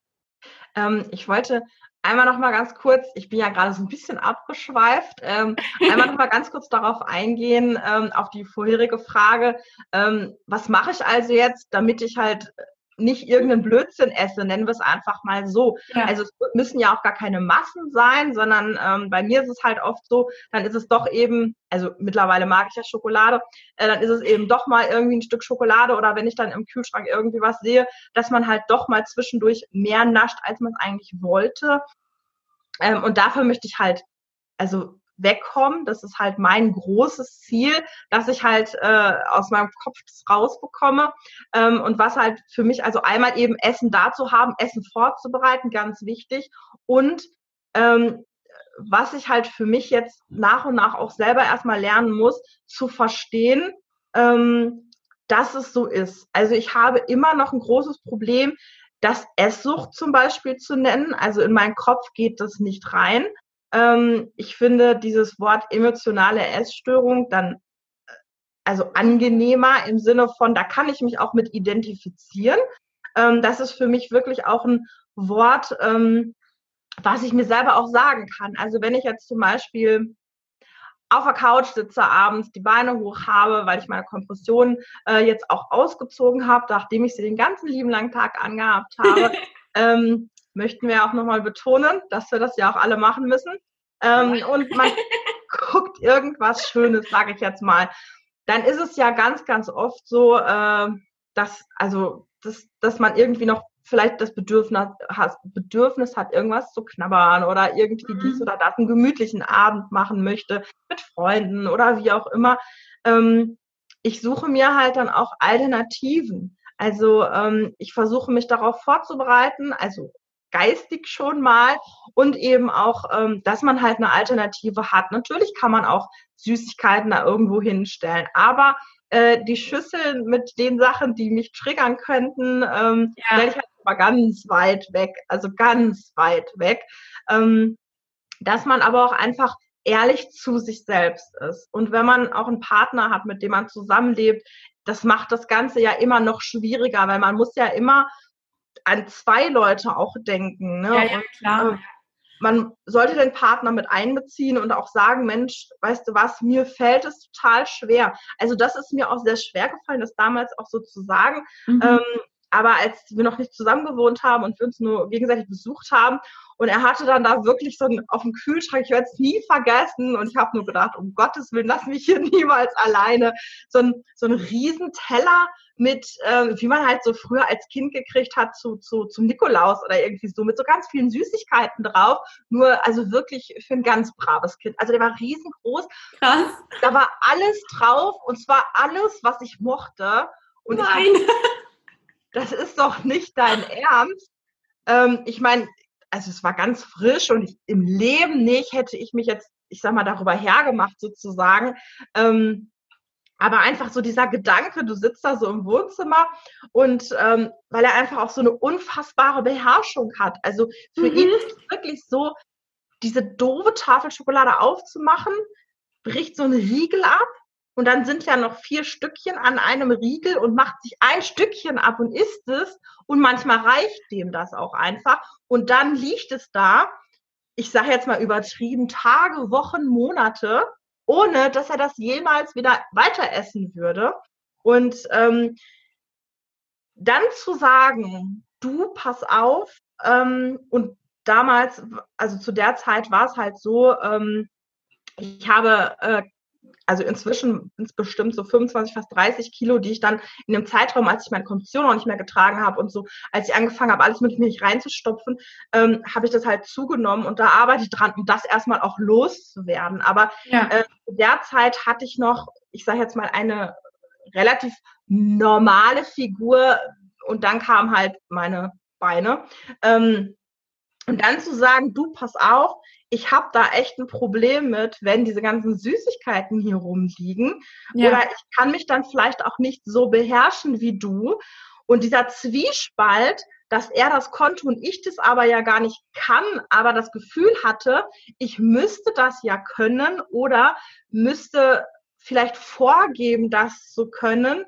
Ähm, ich wollte einmal noch mal ganz kurz, ich bin ja gerade so ein bisschen abgeschweift, ähm, einmal noch mal ganz kurz darauf eingehen, ähm, auf die vorherige Frage, ähm, was mache ich also jetzt, damit ich halt nicht irgendeinen Blödsinn esse, nennen wir es einfach mal so. Ja. Also es müssen ja auch gar keine Massen sein, sondern ähm, bei mir ist es halt oft so, dann ist es doch eben, also mittlerweile mag ich ja Schokolade, äh, dann ist es eben doch mal irgendwie ein Stück Schokolade oder wenn ich dann im Kühlschrank irgendwie was sehe, dass man halt doch mal zwischendurch mehr nascht, als man es eigentlich wollte. Ähm, und dafür möchte ich halt, also wegkommen. Das ist halt mein großes Ziel, dass ich halt äh, aus meinem Kopf das rausbekomme. Ähm, und was halt für mich, also einmal eben Essen da zu haben, Essen vorzubereiten, ganz wichtig. Und ähm, was ich halt für mich jetzt nach und nach auch selber erstmal lernen muss, zu verstehen, ähm, dass es so ist. Also ich habe immer noch ein großes Problem, das Esssucht zum Beispiel zu nennen. Also in meinen Kopf geht das nicht rein. Ähm, ich finde dieses Wort emotionale Essstörung dann äh, also angenehmer im Sinne von, da kann ich mich auch mit identifizieren. Ähm, das ist für mich wirklich auch ein Wort, ähm, was ich mir selber auch sagen kann. Also wenn ich jetzt zum Beispiel auf der Couch sitze abends, die Beine hoch habe, weil ich meine Kompression äh, jetzt auch ausgezogen habe, nachdem ich sie den ganzen lieben langen Tag angehabt habe, ähm, möchten wir auch nochmal betonen, dass wir das ja auch alle machen müssen. Ähm, und man guckt irgendwas Schönes, sage ich jetzt mal. Dann ist es ja ganz, ganz oft so, äh, dass, also, dass, dass man irgendwie noch vielleicht das Bedürfnis hat, Bedürfnis hat, irgendwas zu knabbern oder irgendwie dies mhm. oder das, einen gemütlichen Abend machen möchte mit Freunden oder wie auch immer. Ähm, ich suche mir halt dann auch Alternativen. Also ähm, ich versuche mich darauf vorzubereiten, also geistig schon mal und eben auch, ähm, dass man halt eine Alternative hat. Natürlich kann man auch Süßigkeiten da irgendwo hinstellen, aber äh, die Schüsseln mit den Sachen, die mich triggern könnten, ähm, ja. werde ich halt mal ganz weit weg, also ganz weit weg. Ähm, dass man aber auch einfach ehrlich zu sich selbst ist. Und wenn man auch einen Partner hat, mit dem man zusammenlebt, das macht das Ganze ja immer noch schwieriger, weil man muss ja immer an zwei Leute auch denken. Ne? Ja, ja, klar. Und, äh, man sollte den Partner mit einbeziehen und auch sagen, Mensch, weißt du was, mir fällt es total schwer. Also das ist mir auch sehr schwer gefallen, das damals auch so zu sagen. Mhm. Ähm, aber als wir noch nicht zusammen gewohnt haben und wir uns nur gegenseitig besucht haben und er hatte dann da wirklich so einen, auf dem Kühlschrank, ich werde es nie vergessen und ich habe nur gedacht, um Gottes Willen, lass mich hier niemals alleine. So ein, so ein Riesenteller mit, äh, wie man halt so früher als Kind gekriegt hat, zu, zu, zum Nikolaus oder irgendwie so, mit so ganz vielen Süßigkeiten drauf. Nur, also wirklich für ein ganz braves Kind. Also der war riesengroß. Krass. Da war alles drauf und zwar alles, was ich mochte. Und Nein. Ich das ist doch nicht dein Ernst. Ähm, ich meine, also es war ganz frisch und ich, im Leben nicht hätte ich mich jetzt, ich sag mal, darüber hergemacht sozusagen. Ähm, aber einfach so dieser Gedanke, du sitzt da so im Wohnzimmer und ähm, weil er einfach auch so eine unfassbare Beherrschung hat. Also für mhm. ihn ist es wirklich so, diese doofe Tafel Schokolade aufzumachen, bricht so ein Riegel ab und dann sind ja noch vier Stückchen an einem Riegel und macht sich ein Stückchen ab und isst es und manchmal reicht dem das auch einfach und dann liegt es da, ich sage jetzt mal übertrieben, Tage, Wochen, Monate, ohne dass er das jemals wieder weiter essen würde. Und ähm, dann zu sagen, du pass auf, ähm, und damals, also zu der Zeit war es halt so, ähm, ich habe äh, also inzwischen sind es bestimmt so 25, fast 30 Kilo, die ich dann in dem Zeitraum, als ich meine Kompression noch nicht mehr getragen habe und so, als ich angefangen habe, alles mit mir reinzustopfen, ähm, habe ich das halt zugenommen und da arbeite ich dran, um das erstmal auch loszuwerden. Aber ja. äh, derzeit hatte ich noch, ich sage jetzt mal, eine relativ normale Figur und dann kam halt meine Beine. Ähm, und dann zu sagen, du pass auf, ich habe da echt ein Problem mit, wenn diese ganzen Süßigkeiten hier rumliegen. Ja. Oder ich kann mich dann vielleicht auch nicht so beherrschen wie du. Und dieser Zwiespalt, dass er das konnte und ich das aber ja gar nicht kann, aber das Gefühl hatte, ich müsste das ja können oder müsste vielleicht vorgeben, das zu können,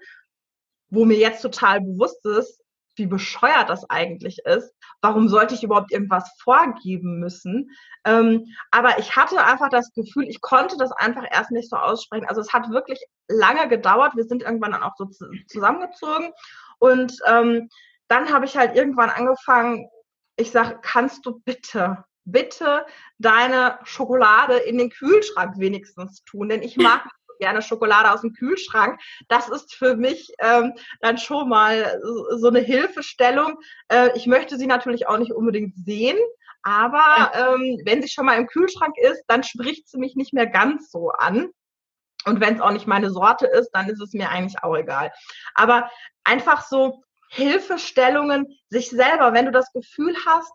wo mir jetzt total bewusst ist, wie bescheuert das eigentlich ist. Warum sollte ich überhaupt irgendwas vorgeben müssen? Ähm, aber ich hatte einfach das Gefühl, ich konnte das einfach erst nicht so aussprechen. Also es hat wirklich lange gedauert. Wir sind irgendwann dann auch so zusammengezogen. Und ähm, dann habe ich halt irgendwann angefangen, ich sage, kannst du bitte, bitte deine Schokolade in den Kühlschrank wenigstens tun, denn ich mag gerne Schokolade aus dem Kühlschrank. Das ist für mich ähm, dann schon mal so eine Hilfestellung. Äh, ich möchte sie natürlich auch nicht unbedingt sehen, aber ähm, wenn sie schon mal im Kühlschrank ist, dann spricht sie mich nicht mehr ganz so an. Und wenn es auch nicht meine Sorte ist, dann ist es mir eigentlich auch egal. Aber einfach so Hilfestellungen, sich selber, wenn du das Gefühl hast,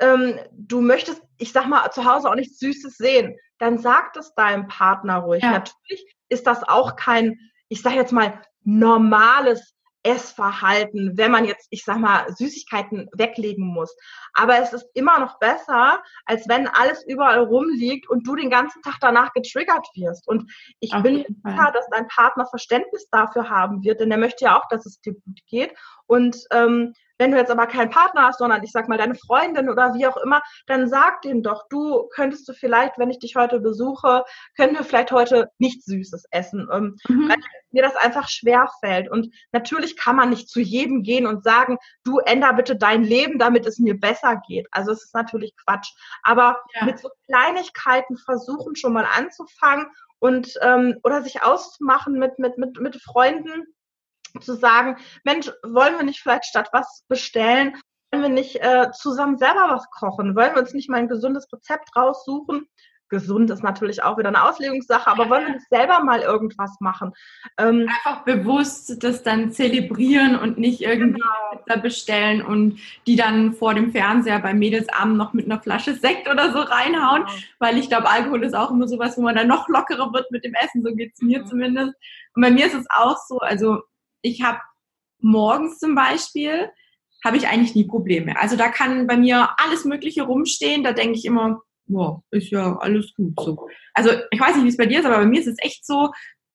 ähm, du möchtest, ich sag mal, zu Hause auch nichts Süßes sehen, dann sag das deinem Partner ruhig. Ja. Natürlich ist das auch kein, ich sag jetzt mal, normales Essverhalten, wenn man jetzt, ich sag mal, Süßigkeiten weglegen muss. Aber es ist immer noch besser, als wenn alles überall rumliegt und du den ganzen Tag danach getriggert wirst. Und ich Auf bin sicher, dass dein Partner Verständnis dafür haben wird, denn er möchte ja auch, dass es dir gut geht. Und ähm, wenn du jetzt aber keinen Partner hast, sondern ich sag mal deine Freundin oder wie auch immer, dann sag dem doch, du könntest du vielleicht, wenn ich dich heute besuche, können wir vielleicht heute nichts Süßes essen, ähm, mhm. weil mir das einfach schwer fällt. Und natürlich kann man nicht zu jedem gehen und sagen, du änder bitte dein Leben, damit es mir besser geht. Also es ist natürlich Quatsch. Aber ja. mit so Kleinigkeiten versuchen schon mal anzufangen und ähm, oder sich auszumachen mit, mit, mit, mit Freunden zu sagen, Mensch, wollen wir nicht vielleicht statt was bestellen, wollen wir nicht äh, zusammen selber was kochen, wollen wir uns nicht mal ein gesundes Rezept raussuchen? Gesund ist natürlich auch wieder eine Auslegungssache, aber wollen wir nicht selber mal irgendwas machen? Ähm, Einfach bewusst das dann zelebrieren und nicht irgendwie genau. bestellen und die dann vor dem Fernseher beim Mädelsabend noch mit einer Flasche Sekt oder so reinhauen, genau. weil ich glaube, Alkohol ist auch immer sowas, wo man dann noch lockerer wird mit dem Essen, so geht es mir mhm. zumindest. Und bei mir ist es auch so, also ich habe morgens zum Beispiel, habe ich eigentlich nie Probleme. Also da kann bei mir alles Mögliche rumstehen. Da denke ich immer, wow, ist ja alles gut so. Also ich weiß nicht, wie es bei dir ist, aber bei mir ist es echt so,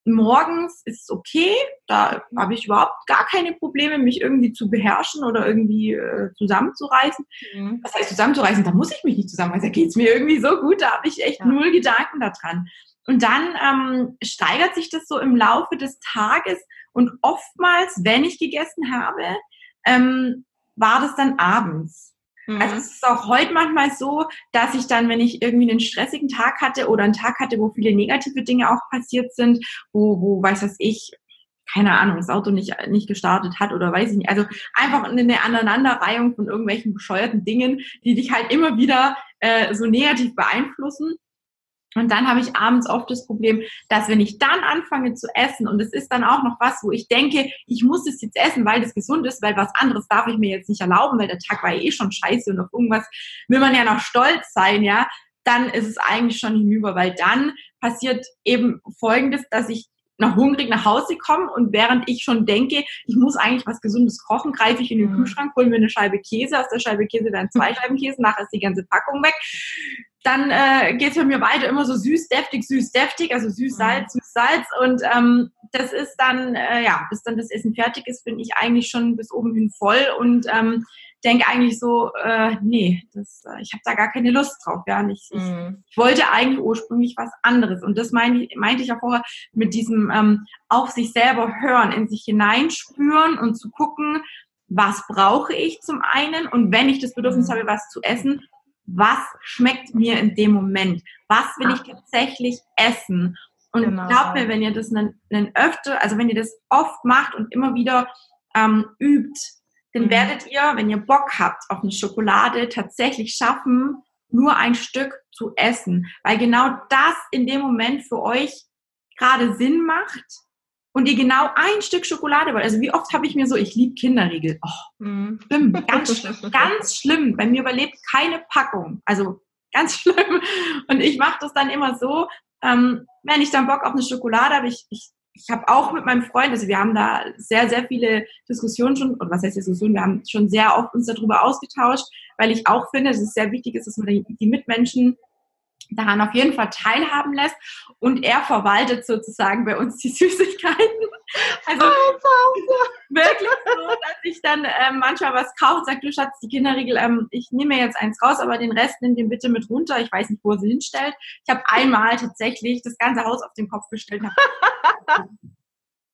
morgens ist es okay. Da habe ich überhaupt gar keine Probleme, mich irgendwie zu beherrschen oder irgendwie äh, zusammenzureißen. Mhm. Was heißt zusammenzureißen? Da muss ich mich nicht zusammenreißen. Da geht es mir irgendwie so gut. Da habe ich echt ja. null Gedanken daran. Und dann ähm, steigert sich das so im Laufe des Tages und oftmals, wenn ich gegessen habe, ähm, war das dann abends. Mhm. Also es ist auch heute manchmal so, dass ich dann, wenn ich irgendwie einen stressigen Tag hatte oder einen Tag hatte, wo viele negative Dinge auch passiert sind, wo, wo weiß das ich, keine Ahnung, das Auto nicht, nicht gestartet hat oder weiß ich nicht. Also einfach eine Aneinanderreihung von irgendwelchen bescheuerten Dingen, die dich halt immer wieder äh, so negativ beeinflussen. Und dann habe ich abends oft das Problem, dass wenn ich dann anfange zu essen und es ist dann auch noch was, wo ich denke, ich muss es jetzt essen, weil das gesund ist, weil was anderes darf ich mir jetzt nicht erlauben, weil der Tag war eh schon scheiße und auf irgendwas will man ja noch stolz sein, ja, dann ist es eigentlich schon hinüber, weil dann passiert eben Folgendes, dass ich noch hungrig nach Hause komme und während ich schon denke, ich muss eigentlich was Gesundes kochen, greife ich in den mhm. Kühlschrank, hole mir eine Scheibe Käse, aus der Scheibe Käse werden zwei Scheiben Käse, nachher ist die ganze Packung weg dann äh, geht es bei mir weiter immer so süß, deftig, süß, deftig, also süß, mhm. Salz, süß, Salz. Und ähm, das ist dann, äh, ja, bis dann das Essen fertig ist, bin ich eigentlich schon bis oben hin voll und ähm, denke eigentlich so, äh, nee, das, äh, ich habe da gar keine Lust drauf. Ja, ich, mhm. ich, wollte eigentlich ursprünglich was anderes. Und das meinte, meinte ich ja vorher mit diesem ähm, auf sich selber hören, in sich hineinspüren und zu gucken, was brauche ich zum einen und wenn ich das Bedürfnis mhm. habe, was zu essen, was schmeckt mir in dem Moment? Was will ich tatsächlich essen? Und genau. glaubt mir, wenn ihr das einen, einen öfter, also wenn ihr das oft macht und immer wieder ähm, übt, dann mhm. werdet ihr, wenn ihr Bock habt auf eine Schokolade, tatsächlich schaffen, nur ein Stück zu essen. Weil genau das in dem Moment für euch gerade Sinn macht und ihr genau ein Stück Schokolade wollt. Also wie oft habe ich mir so, ich liebe Kinderriegel. Oh, mhm. schlimm, ganz schlimm, ganz schlimm. Bei mir überlebt keine Packung. Also ganz schlimm. Und ich mache das dann immer so, ähm, wenn ich dann Bock auf eine Schokolade habe, ich, ich, ich habe auch mit meinem Freund, also wir haben da sehr, sehr viele Diskussionen schon, oder was heißt Diskussionen, wir haben schon sehr oft uns darüber ausgetauscht, weil ich auch finde, dass es sehr wichtig ist, dass man die Mitmenschen daran auf jeden Fall teilhaben lässt und er verwaltet sozusagen bei uns die Süßigkeiten. Also wirklich so, dass ich dann ähm, manchmal was kaufe und sage, du Schatz, die Kinderriegel, ähm, ich nehme mir jetzt eins raus, aber den Rest nimm den bitte mit runter. Ich weiß nicht, wo er sie hinstellt. Ich habe einmal tatsächlich das ganze Haus auf den Kopf gestellt.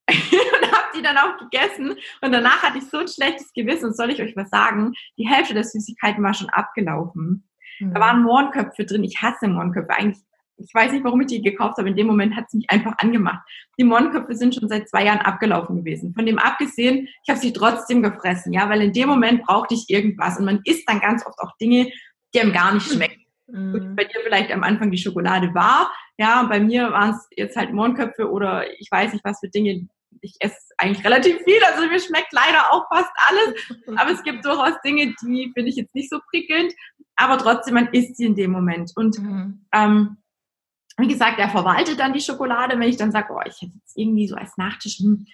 und habe die dann auch gegessen und danach hatte ich so ein schlechtes Gewissen und soll ich euch was sagen, die Hälfte der Süßigkeiten war schon abgelaufen. Mhm. Da waren Mohrenköpfe drin. Ich hasse Mohrenköpfe. Eigentlich ich weiß nicht, warum ich die gekauft habe. In dem Moment hat es mich einfach angemacht. Die Mohnköpfe sind schon seit zwei Jahren abgelaufen gewesen. Von dem abgesehen, ich habe sie trotzdem gefressen, ja, weil in dem Moment brauchte ich irgendwas. Und man isst dann ganz oft auch Dinge, die einem gar nicht schmecken. Mhm. bei dir vielleicht am Anfang die Schokolade war, ja, bei mir waren es jetzt halt Mohnköpfe oder ich weiß nicht was für Dinge. Ich esse eigentlich relativ viel, also mir schmeckt leider auch fast alles. Aber es gibt durchaus Dinge, die finde ich jetzt nicht so prickelnd. Aber trotzdem, man isst sie in dem Moment. Und mhm. ähm, wie gesagt, er verwaltet dann die Schokolade. Wenn ich dann sage, oh, ich hätte jetzt irgendwie so als Nachtisch hm,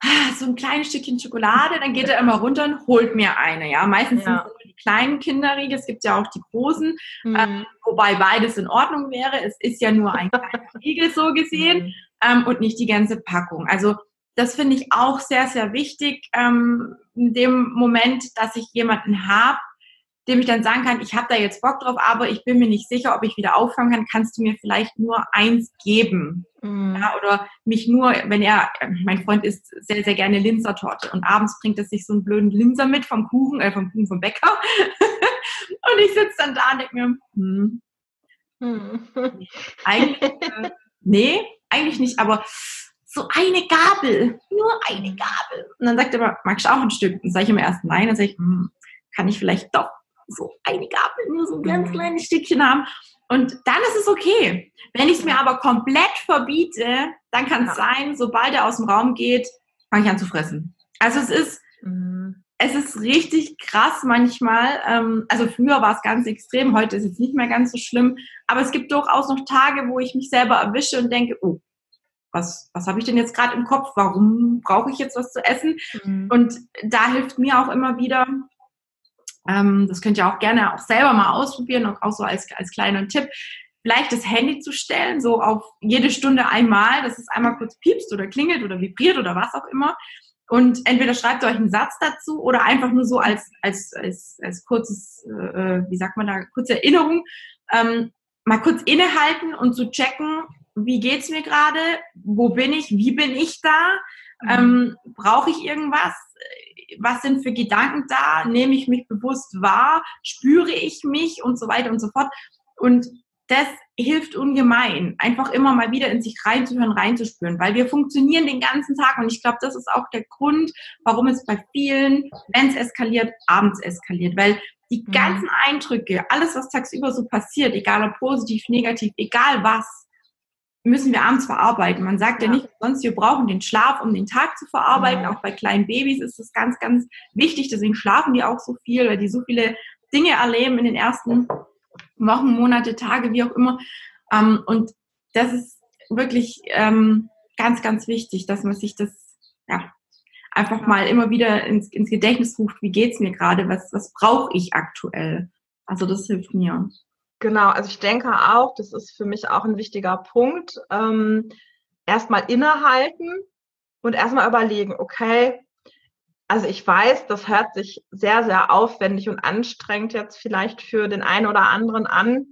ah, so ein kleines Stückchen Schokolade, dann geht er immer runter und holt mir eine. Ja, meistens ja. sind es die kleinen Kinderriegel. Es gibt ja auch die großen, mhm. ähm, wobei beides in Ordnung wäre. Es ist ja nur ein kleiner Riegel so gesehen mhm. ähm, und nicht die ganze Packung. Also das finde ich auch sehr, sehr wichtig ähm, in dem Moment, dass ich jemanden habe, dem ich dann sagen kann, ich habe da jetzt Bock drauf, aber ich bin mir nicht sicher, ob ich wieder auffangen kann. Kannst du mir vielleicht nur eins geben? Mhm. Ja, oder mich nur, wenn er, mein Freund isst sehr, sehr gerne Linsertorte und abends bringt er sich so einen blöden Linser mit vom Kuchen, äh, vom Kuchen vom Bäcker. und ich sitze dann da und denke mir, hm, hm. eigentlich, äh, nee, eigentlich nicht, aber so eine Gabel, nur eine Gabel. Und dann sagt er immer, magst du auch ein Stück? Und sage ich immer erst nein, dann sage ich, hm, kann ich vielleicht doch so eine Gabel, nur so ein ganz mhm. kleines Stückchen haben. Und dann ist es okay. Wenn ich es mir aber komplett verbiete, dann kann es sein, sobald er aus dem Raum geht, fange ich an zu fressen. Also es ist, mhm. es ist richtig krass manchmal. Ähm, also früher war es ganz extrem, heute ist es nicht mehr ganz so schlimm. Aber es gibt durchaus noch Tage, wo ich mich selber erwische und denke, oh, was, was habe ich denn jetzt gerade im Kopf? Warum brauche ich jetzt was zu essen? Mhm. Und da hilft mir auch immer wieder, ähm, das könnt ihr auch gerne auch selber mal ausprobieren, auch, auch so als, als kleiner Tipp. Vielleicht das Handy zu stellen, so auf jede Stunde einmal, dass es einmal kurz piepst oder klingelt oder vibriert oder was auch immer. Und entweder schreibt ihr euch einen Satz dazu oder einfach nur so als, als, als, als kurzes, äh, wie sagt man da, kurze Erinnerung, ähm, mal kurz innehalten und zu checken, wie geht's mir gerade, wo bin ich, wie bin ich da, mhm. ähm, brauche ich irgendwas, was sind für Gedanken da, nehme ich mich bewusst wahr, spüre ich mich? Und so weiter und so fort. Und das hilft ungemein, einfach immer mal wieder in sich reinzuhören, reinzuspüren, weil wir funktionieren den ganzen Tag. Und ich glaube, das ist auch der Grund, warum es bei vielen, wenn es eskaliert, abends eskaliert, weil die mhm. ganzen Eindrücke, alles, was tagsüber so passiert, egal ob positiv, negativ, egal was, müssen wir abends verarbeiten. Man sagt ja, ja nicht sonst, wir brauchen den Schlaf, um den Tag zu verarbeiten. Ja. Auch bei kleinen Babys ist das ganz, ganz wichtig. Deswegen schlafen die auch so viel, weil die so viele Dinge erleben in den ersten Wochen, Monate, Tage, wie auch immer. Ähm, und das ist wirklich ähm, ganz, ganz wichtig, dass man sich das ja, einfach mal immer wieder ins, ins Gedächtnis ruft, wie geht's mir gerade, was, was brauche ich aktuell. Also das hilft mir. Genau, also ich denke auch, das ist für mich auch ein wichtiger Punkt. Ähm, erstmal innehalten und erstmal überlegen, okay, also ich weiß, das hört sich sehr, sehr aufwendig und anstrengend jetzt vielleicht für den einen oder anderen an.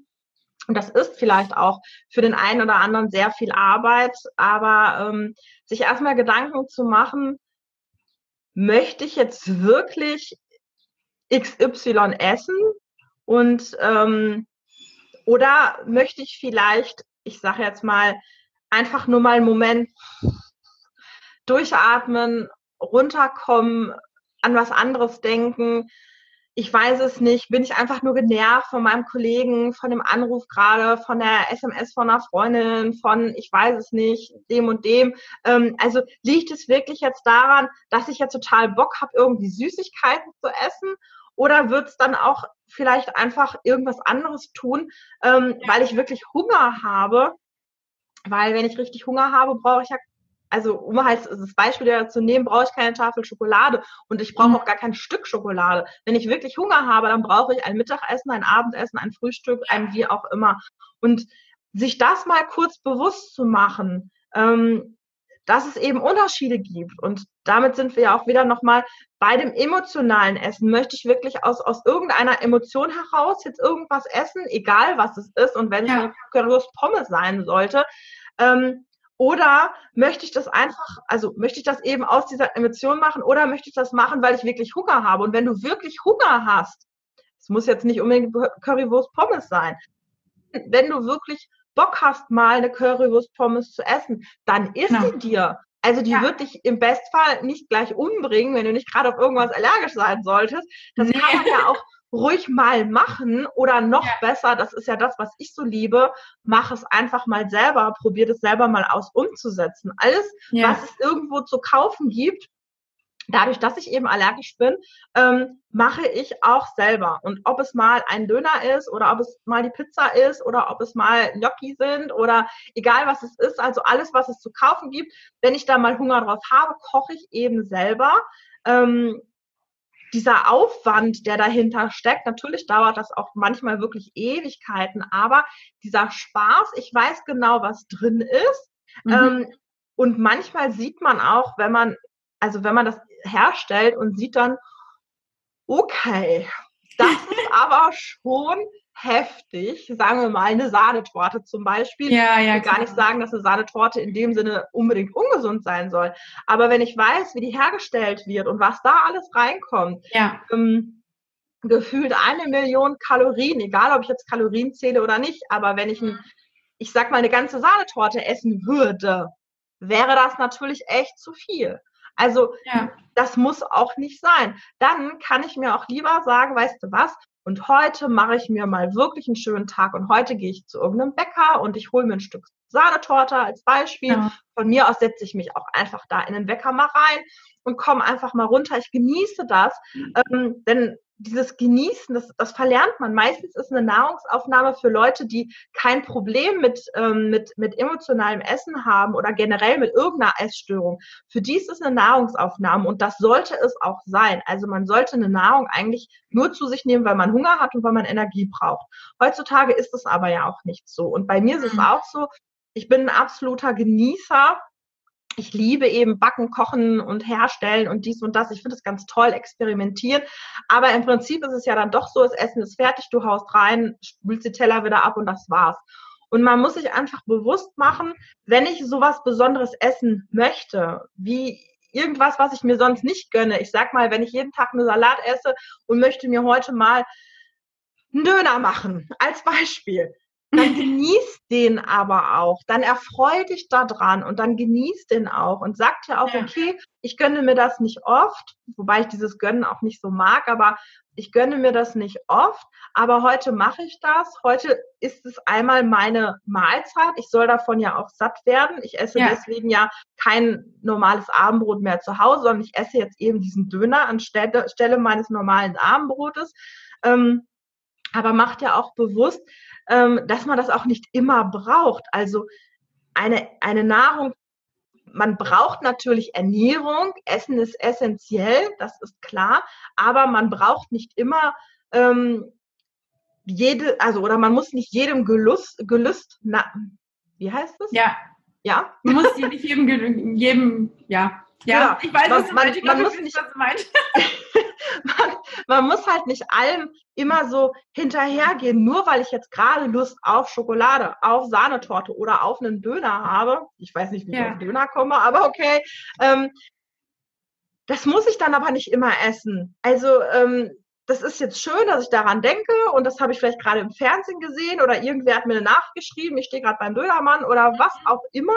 Und das ist vielleicht auch für den einen oder anderen sehr viel Arbeit, aber ähm, sich erstmal Gedanken zu machen, möchte ich jetzt wirklich XY essen? Und ähm, oder möchte ich vielleicht, ich sage jetzt mal, einfach nur mal einen Moment durchatmen, runterkommen, an was anderes denken. Ich weiß es nicht. Bin ich einfach nur genervt von meinem Kollegen, von dem Anruf gerade, von der SMS von einer Freundin, von ich weiß es nicht, dem und dem. Ähm, also liegt es wirklich jetzt daran, dass ich jetzt total Bock habe, irgendwie Süßigkeiten zu essen? Oder wird es dann auch vielleicht einfach irgendwas anderes tun, ähm, weil ich wirklich Hunger habe? Weil wenn ich richtig Hunger habe, brauche ich ja, also um halt das Beispiel zu nehmen, brauche ich keine Tafel Schokolade und ich brauche mhm. auch gar kein Stück Schokolade. Wenn ich wirklich Hunger habe, dann brauche ich ein Mittagessen, ein Abendessen, ein Frühstück, ein wie auch immer. Und sich das mal kurz bewusst zu machen, ähm, dass es eben Unterschiede gibt. Und damit sind wir ja auch wieder nochmal bei dem emotionalen Essen. Möchte ich wirklich aus, aus irgendeiner Emotion heraus jetzt irgendwas essen, egal was es ist, und wenn ja. es eine Pommes sein sollte, ähm, oder möchte ich das einfach, also möchte ich das eben aus dieser Emotion machen oder möchte ich das machen, weil ich wirklich Hunger habe? Und wenn du wirklich Hunger hast, es muss jetzt nicht unbedingt Currywurst Pommes sein, wenn du wirklich Bock hast, mal eine Currywurst-Pommes zu essen, dann isst genau. sie dir. Also die ja. wird dich im Bestfall nicht gleich umbringen, wenn du nicht gerade auf irgendwas allergisch sein solltest. Das nee. kann man ja auch ruhig mal machen oder noch ja. besser, das ist ja das, was ich so liebe, mach es einfach mal selber, probier es selber mal aus umzusetzen. Alles, ja. was es irgendwo zu kaufen gibt, dadurch, dass ich eben allergisch bin, ähm, mache ich auch selber. Und ob es mal ein Döner ist oder ob es mal die Pizza ist oder ob es mal Gnocchi sind oder egal was es ist, also alles, was es zu kaufen gibt, wenn ich da mal Hunger drauf habe, koche ich eben selber. Ähm, dieser Aufwand, der dahinter steckt, natürlich dauert das auch manchmal wirklich Ewigkeiten, aber dieser Spaß, ich weiß genau, was drin ist. Mhm. Ähm, und manchmal sieht man auch, wenn man, also wenn man das herstellt und sieht dann, okay, das ist aber schon heftig, sagen wir mal eine Sahnetorte zum Beispiel. Ja, ja, ich will gar nicht sagen, dass eine Sahnetorte in dem Sinne unbedingt ungesund sein soll. Aber wenn ich weiß, wie die hergestellt wird und was da alles reinkommt, ja. ähm, gefühlt eine Million Kalorien, egal ob ich jetzt Kalorien zähle oder nicht, aber wenn ich, ein, ich sag mal, eine ganze Sahnetorte essen würde, wäre das natürlich echt zu viel. Also ja. das muss auch nicht sein. Dann kann ich mir auch lieber sagen, weißt du was, und heute mache ich mir mal wirklich einen schönen Tag und heute gehe ich zu irgendeinem Bäcker und ich hole mir ein Stück Sahnetorte als Beispiel. Ja. Von mir aus setze ich mich auch einfach da in den Bäcker mal rein und komme einfach mal runter. Ich genieße das, mhm. ähm, denn dieses Genießen, das, das verlernt man. Meistens ist eine Nahrungsaufnahme für Leute, die kein Problem mit, ähm, mit, mit emotionalem Essen haben oder generell mit irgendeiner Essstörung. Für die ist es eine Nahrungsaufnahme und das sollte es auch sein. Also man sollte eine Nahrung eigentlich nur zu sich nehmen, weil man Hunger hat und weil man Energie braucht. Heutzutage ist es aber ja auch nicht so. Und bei mir ist es mhm. auch so, ich bin ein absoluter Genießer ich liebe eben Backen, Kochen und Herstellen und dies und das. Ich finde es ganz toll, experimentieren. Aber im Prinzip ist es ja dann doch so, das Essen ist fertig, du haust rein, spülst die Teller wieder ab und das war's. Und man muss sich einfach bewusst machen, wenn ich sowas Besonderes essen möchte, wie irgendwas, was ich mir sonst nicht gönne. Ich sag mal, wenn ich jeden Tag eine Salat esse und möchte mir heute mal einen Döner machen, als Beispiel dann genießt den aber auch, dann erfreu dich daran und dann genießt den auch und sagt ja auch, ja. okay, ich gönne mir das nicht oft, wobei ich dieses Gönnen auch nicht so mag, aber ich gönne mir das nicht oft, aber heute mache ich das. Heute ist es einmal meine Mahlzeit. Ich soll davon ja auch satt werden. Ich esse ja. deswegen ja kein normales Abendbrot mehr zu Hause, sondern ich esse jetzt eben diesen Döner anstelle Stelle meines normalen Abendbrotes. Ähm, aber macht ja auch bewusst, ähm, dass man das auch nicht immer braucht. Also eine, eine Nahrung, man braucht natürlich Ernährung, Essen ist essentiell, das ist klar, aber man braucht nicht immer ähm, jede, also oder man muss nicht jedem Gelust, Gelüst, na, wie heißt das? Ja. Ja. Man muss nicht jedem, jedem, ja. Ja, genau. ich weiß, was man, man, man muss nicht, was du meinst. man, man, muss halt nicht allem immer so hinterhergehen, nur weil ich jetzt gerade Lust auf Schokolade, auf Sahnetorte oder auf einen Döner habe. Ich weiß nicht, wie ja. ich auf Döner komme, aber okay. Ähm, das muss ich dann aber nicht immer essen. Also ähm, das ist jetzt schön, dass ich daran denke und das habe ich vielleicht gerade im Fernsehen gesehen oder irgendwer hat mir eine Nachricht geschrieben, ich stehe gerade beim Dönermann oder was auch immer.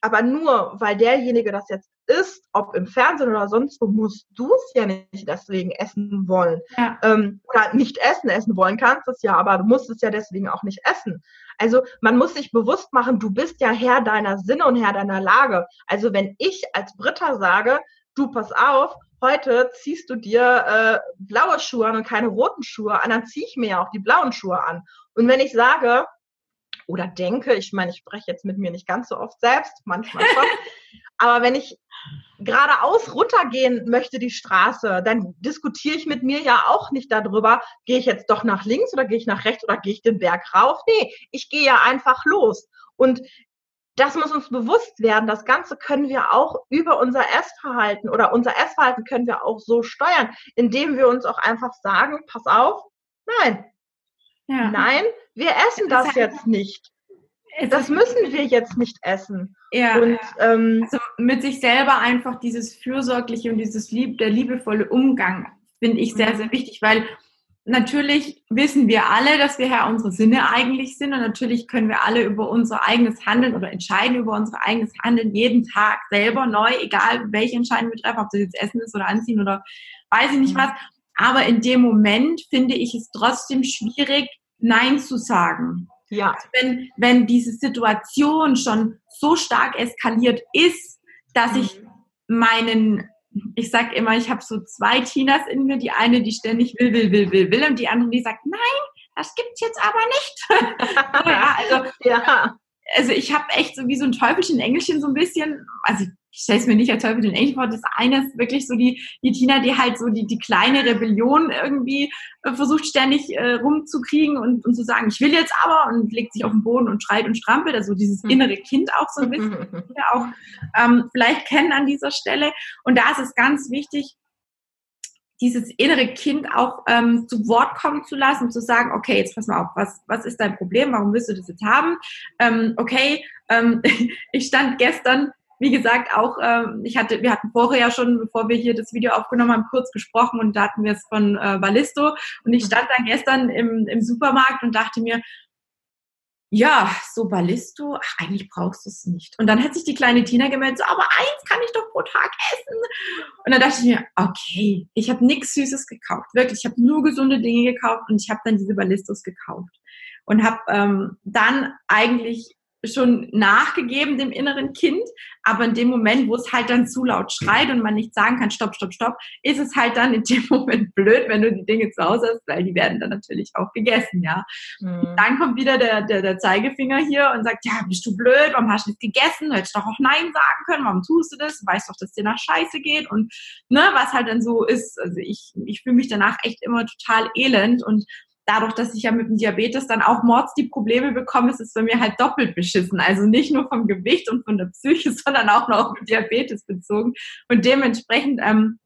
Aber nur weil derjenige das jetzt isst, ob im Fernsehen oder sonst wo, musst du es ja nicht deswegen essen wollen. Ja. Ähm, oder nicht essen, essen wollen kannst es ja, aber du musst es ja deswegen auch nicht essen. Also man muss sich bewusst machen, du bist ja Herr deiner Sinne und Herr deiner Lage. Also wenn ich als Britta sage, du pass auf, heute ziehst du dir äh, blaue Schuhe an und keine roten Schuhe an, dann ziehe ich mir ja auch die blauen Schuhe an. Und wenn ich sage, oder denke, ich meine, ich spreche jetzt mit mir nicht ganz so oft selbst, manchmal schon, aber wenn ich geradeaus runtergehen möchte die Straße, dann diskutiere ich mit mir ja auch nicht darüber, gehe ich jetzt doch nach links oder gehe ich nach rechts oder gehe ich den Berg rauf? Nee, ich gehe ja einfach los. Und das muss uns bewusst werden. Das Ganze können wir auch über unser Essverhalten oder unser Essverhalten können wir auch so steuern, indem wir uns auch einfach sagen, pass auf, nein, ja. nein, wir essen das jetzt nicht. Das müssen wir jetzt nicht essen. Ja. Und, ähm, also mit sich selber einfach dieses fürsorgliche und dieses lieb, der liebevolle Umgang finde ich sehr, mhm. sehr wichtig, weil natürlich wissen wir alle, dass wir Herr unsere Sinne eigentlich sind und natürlich können wir alle über unser eigenes Handeln oder entscheiden über unser eigenes Handeln jeden Tag selber neu, egal welche Entscheidung wir treffen, ob das jetzt Essen ist oder Anziehen oder weiß ich nicht mhm. was. Aber in dem Moment finde ich es trotzdem schwierig, Nein zu sagen. Ja. Also wenn, wenn diese Situation schon so stark eskaliert ist, dass mhm. ich meinen ich sag immer, ich habe so zwei Tinas in mir, die eine, die ständig will, will, will, will, will und die andere, die sagt, nein, das gibt's jetzt aber nicht. ja, also, ja. also ich habe echt so wie so ein Teufelchen, Engelchen so ein bisschen, also ich stelle es mir nicht als Teufel den Engelchen vor. Das eine ist wirklich so die, die Tina, die halt so die, die kleine Rebellion irgendwie äh, versucht ständig äh, rumzukriegen und, und zu sagen, ich will jetzt aber und legt sich auf den Boden und schreit und strampelt. Also dieses hm. innere Kind auch so ein bisschen, ja auch ähm, vielleicht kennen an dieser Stelle. Und da ist es ganz wichtig, dieses innere Kind auch ähm, zu Wort kommen zu lassen zu sagen, okay, jetzt pass mal auf, was, was ist dein Problem? Warum willst du das jetzt haben? Ähm, okay, ähm, ich stand gestern wie gesagt, auch, ähm, ich hatte, wir hatten vorher ja schon, bevor wir hier das Video aufgenommen haben, kurz gesprochen und da hatten wir es von äh, Ballisto und ich stand dann gestern im, im Supermarkt und dachte mir, ja, so Ballisto, ach, eigentlich brauchst du es nicht. Und dann hat sich die kleine Tina gemeldet, so, aber eins kann ich doch pro Tag essen. Und dann dachte ich mir, okay, ich habe nichts Süßes gekauft, wirklich, ich habe nur gesunde Dinge gekauft und ich habe dann diese Ballistos gekauft und habe ähm, dann eigentlich schon nachgegeben dem inneren Kind, aber in dem Moment, wo es halt dann zu laut schreit und man nicht sagen kann, stopp, stopp, stopp, ist es halt dann in dem Moment blöd, wenn du die Dinge zu Hause hast, weil die werden dann natürlich auch gegessen, ja. Mhm. Dann kommt wieder der, der, der Zeigefinger hier und sagt, ja, bist du blöd, warum hast du nicht gegessen? Du hättest doch auch Nein sagen können, warum tust du das? Du weißt doch, dass dir nach Scheiße geht und ne, was halt dann so ist, also ich, ich fühle mich danach echt immer total elend und dadurch, dass ich ja mit dem Diabetes dann auch mords die Probleme bekomme, ist es bei mir halt doppelt beschissen. Also nicht nur vom Gewicht und von der Psyche, sondern auch noch auf Diabetes bezogen. Und dementsprechend ähm,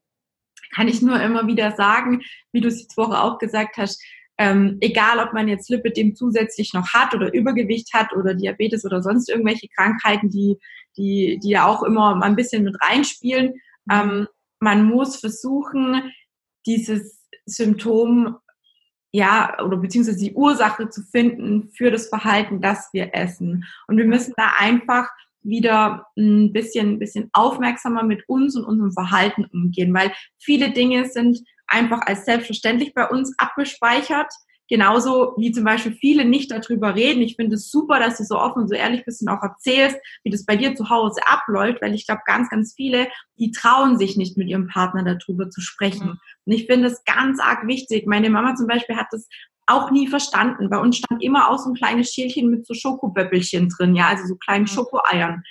kann ich nur immer wieder sagen, wie du es jetzt vorher auch gesagt hast, ähm, egal ob man jetzt Lipidem zusätzlich noch hat oder Übergewicht hat oder Diabetes oder sonst irgendwelche Krankheiten, die, die, die ja auch immer mal ein bisschen mit reinspielen, ähm, man muss versuchen, dieses Symptom ja, oder beziehungsweise die Ursache zu finden für das Verhalten, das wir essen. Und wir müssen da einfach wieder ein bisschen, ein bisschen aufmerksamer mit uns und unserem Verhalten umgehen, weil viele Dinge sind einfach als selbstverständlich bei uns abgespeichert. Genauso wie zum Beispiel viele nicht darüber reden. Ich finde es super, dass du so offen und so ehrlich bist und auch erzählst, wie das bei dir zu Hause abläuft, weil ich glaube, ganz, ganz viele, die trauen sich nicht mit ihrem Partner darüber zu sprechen. Und ich finde es ganz arg wichtig. Meine Mama zum Beispiel hat das auch nie verstanden. Bei uns stand immer auch so ein kleines Schälchen mit so Schokoböppelchen drin, ja, also so kleinen Schokoeiern.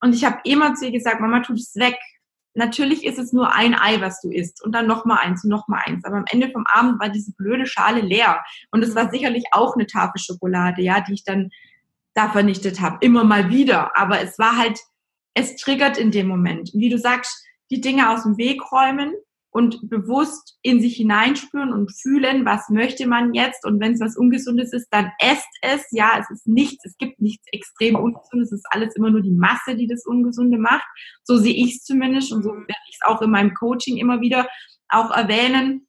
Und ich habe immer zu ihr gesagt, Mama, tu es weg natürlich ist es nur ein Ei, was du isst und dann noch mal eins und noch mal eins. Aber am Ende vom Abend war diese blöde Schale leer und es war mhm. sicherlich auch eine Tafel Schokolade, ja, die ich dann da vernichtet habe, immer mal wieder. Aber es war halt, es triggert in dem Moment. Wie du sagst, die Dinge aus dem Weg räumen, und bewusst in sich hineinspüren und fühlen, was möchte man jetzt und wenn es was Ungesundes ist, dann esst es. Ja, es ist nichts, es gibt nichts extrem Ungesundes, es ist alles immer nur die Masse, die das Ungesunde macht. So sehe ich es zumindest und so werde ich es auch in meinem Coaching immer wieder auch erwähnen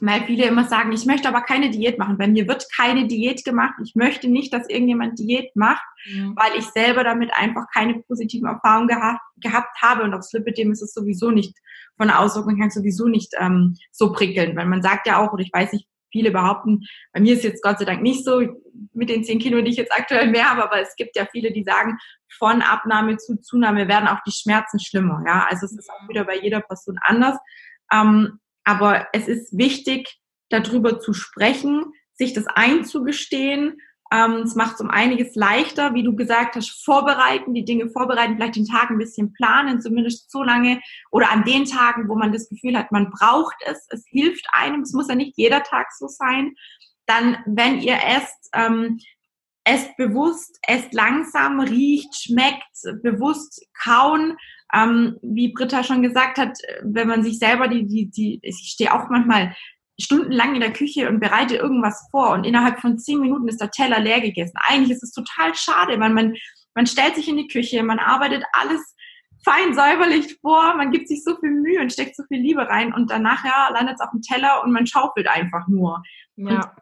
weil viele immer sagen, ich möchte aber keine Diät machen. Bei mir wird keine Diät gemacht. Ich möchte nicht, dass irgendjemand Diät macht, mhm. weil ich selber damit einfach keine positiven Erfahrungen gehabt, gehabt habe. Und aufs Lipidem ist es sowieso nicht von der Auswirkung her sowieso nicht ähm, so prickelnd. Weil man sagt ja auch, oder ich weiß nicht, viele behaupten, bei mir ist jetzt Gott sei Dank nicht so mit den 10 Kilo, die ich jetzt aktuell mehr habe, aber es gibt ja viele, die sagen, von Abnahme zu Zunahme werden auch die Schmerzen schlimmer. Ja, also es ist auch wieder bei jeder Person anders. Ähm, aber es ist wichtig, darüber zu sprechen, sich das einzugestehen. Ähm, es macht es um einiges leichter, wie du gesagt hast, vorbereiten, die Dinge vorbereiten, vielleicht den Tag ein bisschen planen, zumindest so lange oder an den Tagen, wo man das Gefühl hat, man braucht es, es hilft einem, es muss ja nicht jeder Tag so sein. Dann, wenn ihr esst, ähm, esst bewusst, esst langsam, riecht, schmeckt, bewusst kauen, ähm, wie Britta schon gesagt hat, wenn man sich selber die, die, die, ich stehe auch manchmal stundenlang in der Küche und bereite irgendwas vor und innerhalb von zehn Minuten ist der Teller leer gegessen. Eigentlich ist es total schade, weil man, man stellt sich in die Küche, man arbeitet alles fein säuberlich vor, man gibt sich so viel Mühe und steckt so viel Liebe rein und danach ja, landet es auf dem Teller und man schaufelt einfach nur. Ja.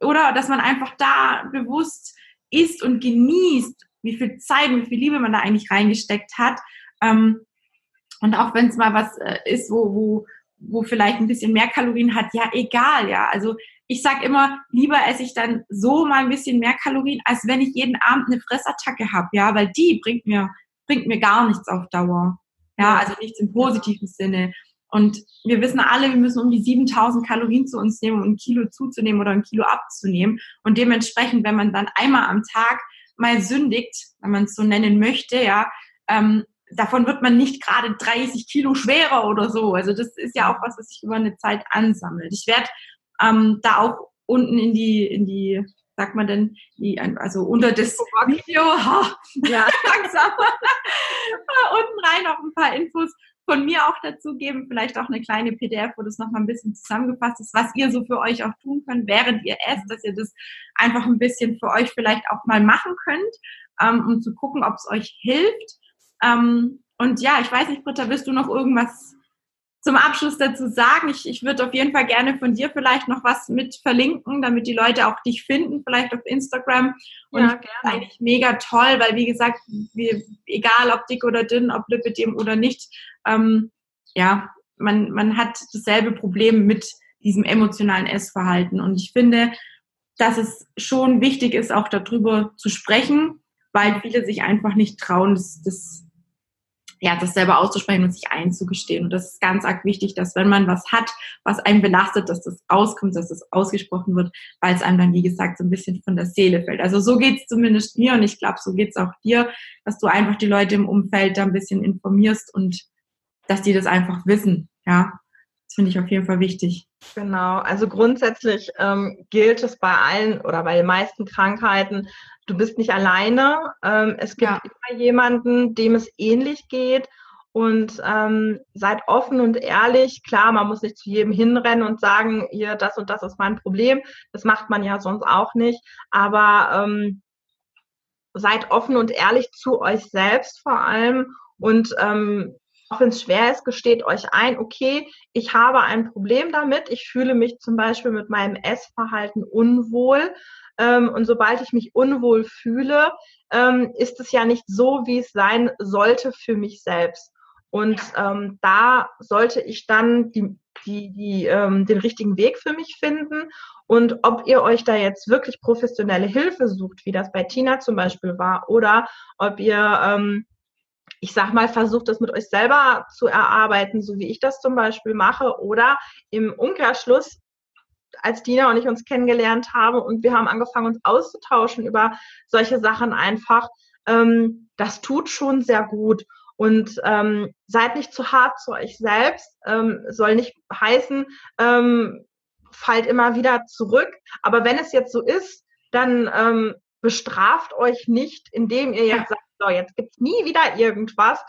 Und, oder dass man einfach da bewusst isst und genießt, wie viel Zeit, wie viel Liebe man da eigentlich reingesteckt hat. Ähm, und auch wenn es mal was äh, ist, wo, wo, wo vielleicht ein bisschen mehr Kalorien hat, ja, egal, ja. Also ich sage immer, lieber esse ich dann so mal ein bisschen mehr Kalorien, als wenn ich jeden Abend eine Fressattacke habe, ja, weil die bringt mir, bringt mir gar nichts auf Dauer. Ja, also nichts im positiven Sinne. Und wir wissen alle, wir müssen um die 7000 Kalorien zu uns nehmen, um ein Kilo zuzunehmen oder ein Kilo abzunehmen. Und dementsprechend, wenn man dann einmal am Tag mal sündigt, wenn man es so nennen möchte, ja, ähm, davon wird man nicht gerade 30 Kilo schwerer oder so. Also das ist ja auch was, was sich über eine Zeit ansammelt. Ich werde ähm, da auch unten in die, in die, sagt man denn, die, also unter das Video, ha, ja. langsam, unten rein noch ein paar Infos von mir auch dazu geben, vielleicht auch eine kleine PDF, wo das nochmal ein bisschen zusammengefasst ist, was ihr so für euch auch tun könnt, während ihr esst, dass ihr das einfach ein bisschen für euch vielleicht auch mal machen könnt, ähm, um zu gucken, ob es euch hilft. Ähm, und ja, ich weiß nicht, Britta, willst du noch irgendwas zum Abschluss dazu sagen? Ich, ich würde auf jeden Fall gerne von dir vielleicht noch was mit verlinken, damit die Leute auch dich finden, vielleicht auf Instagram. Und ja, gerne. eigentlich mega toll, weil wie gesagt, wir, egal ob dick oder dünn, ob Lipidem oder nicht, ähm, ja, man, man hat dasselbe Problem mit diesem emotionalen Essverhalten. Und ich finde, dass es schon wichtig ist, auch darüber zu sprechen, weil viele sich einfach nicht trauen, das, das ja, das selber auszusprechen und sich einzugestehen. Und das ist ganz arg wichtig, dass wenn man was hat, was einen belastet, dass das auskommt, dass das ausgesprochen wird, weil es einem dann, wie gesagt, so ein bisschen von der Seele fällt. Also so geht's zumindest mir und ich glaube, so geht's auch dir, dass du einfach die Leute im Umfeld da ein bisschen informierst und dass die das einfach wissen. Ja, das finde ich auf jeden Fall wichtig. Genau, also grundsätzlich ähm, gilt es bei allen oder bei den meisten Krankheiten, du bist nicht alleine. Ähm, es gibt ja. immer jemanden, dem es ähnlich geht. Und ähm, seid offen und ehrlich. Klar, man muss nicht zu jedem hinrennen und sagen, hier, das und das ist mein Problem. Das macht man ja sonst auch nicht. Aber ähm, seid offen und ehrlich zu euch selbst vor allem. Und ähm, auch wenn es schwer ist, gesteht euch ein, okay, ich habe ein Problem damit. Ich fühle mich zum Beispiel mit meinem Essverhalten unwohl. Ähm, und sobald ich mich unwohl fühle, ähm, ist es ja nicht so, wie es sein sollte für mich selbst. Und ähm, da sollte ich dann die, die, die, ähm, den richtigen Weg für mich finden. Und ob ihr euch da jetzt wirklich professionelle Hilfe sucht, wie das bei Tina zum Beispiel war, oder ob ihr, ähm, ich sag mal, versucht, das mit euch selber zu erarbeiten, so wie ich das zum Beispiel mache, oder im Umkehrschluss als Dina und ich uns kennengelernt haben und wir haben angefangen, uns auszutauschen über solche Sachen einfach. Ähm, das tut schon sehr gut. Und ähm, seid nicht zu hart zu euch selbst. Ähm, soll nicht heißen, ähm, fallt immer wieder zurück. Aber wenn es jetzt so ist, dann ähm, bestraft euch nicht, indem ihr jetzt sagt, so, jetzt gibt's nie wieder irgendwas,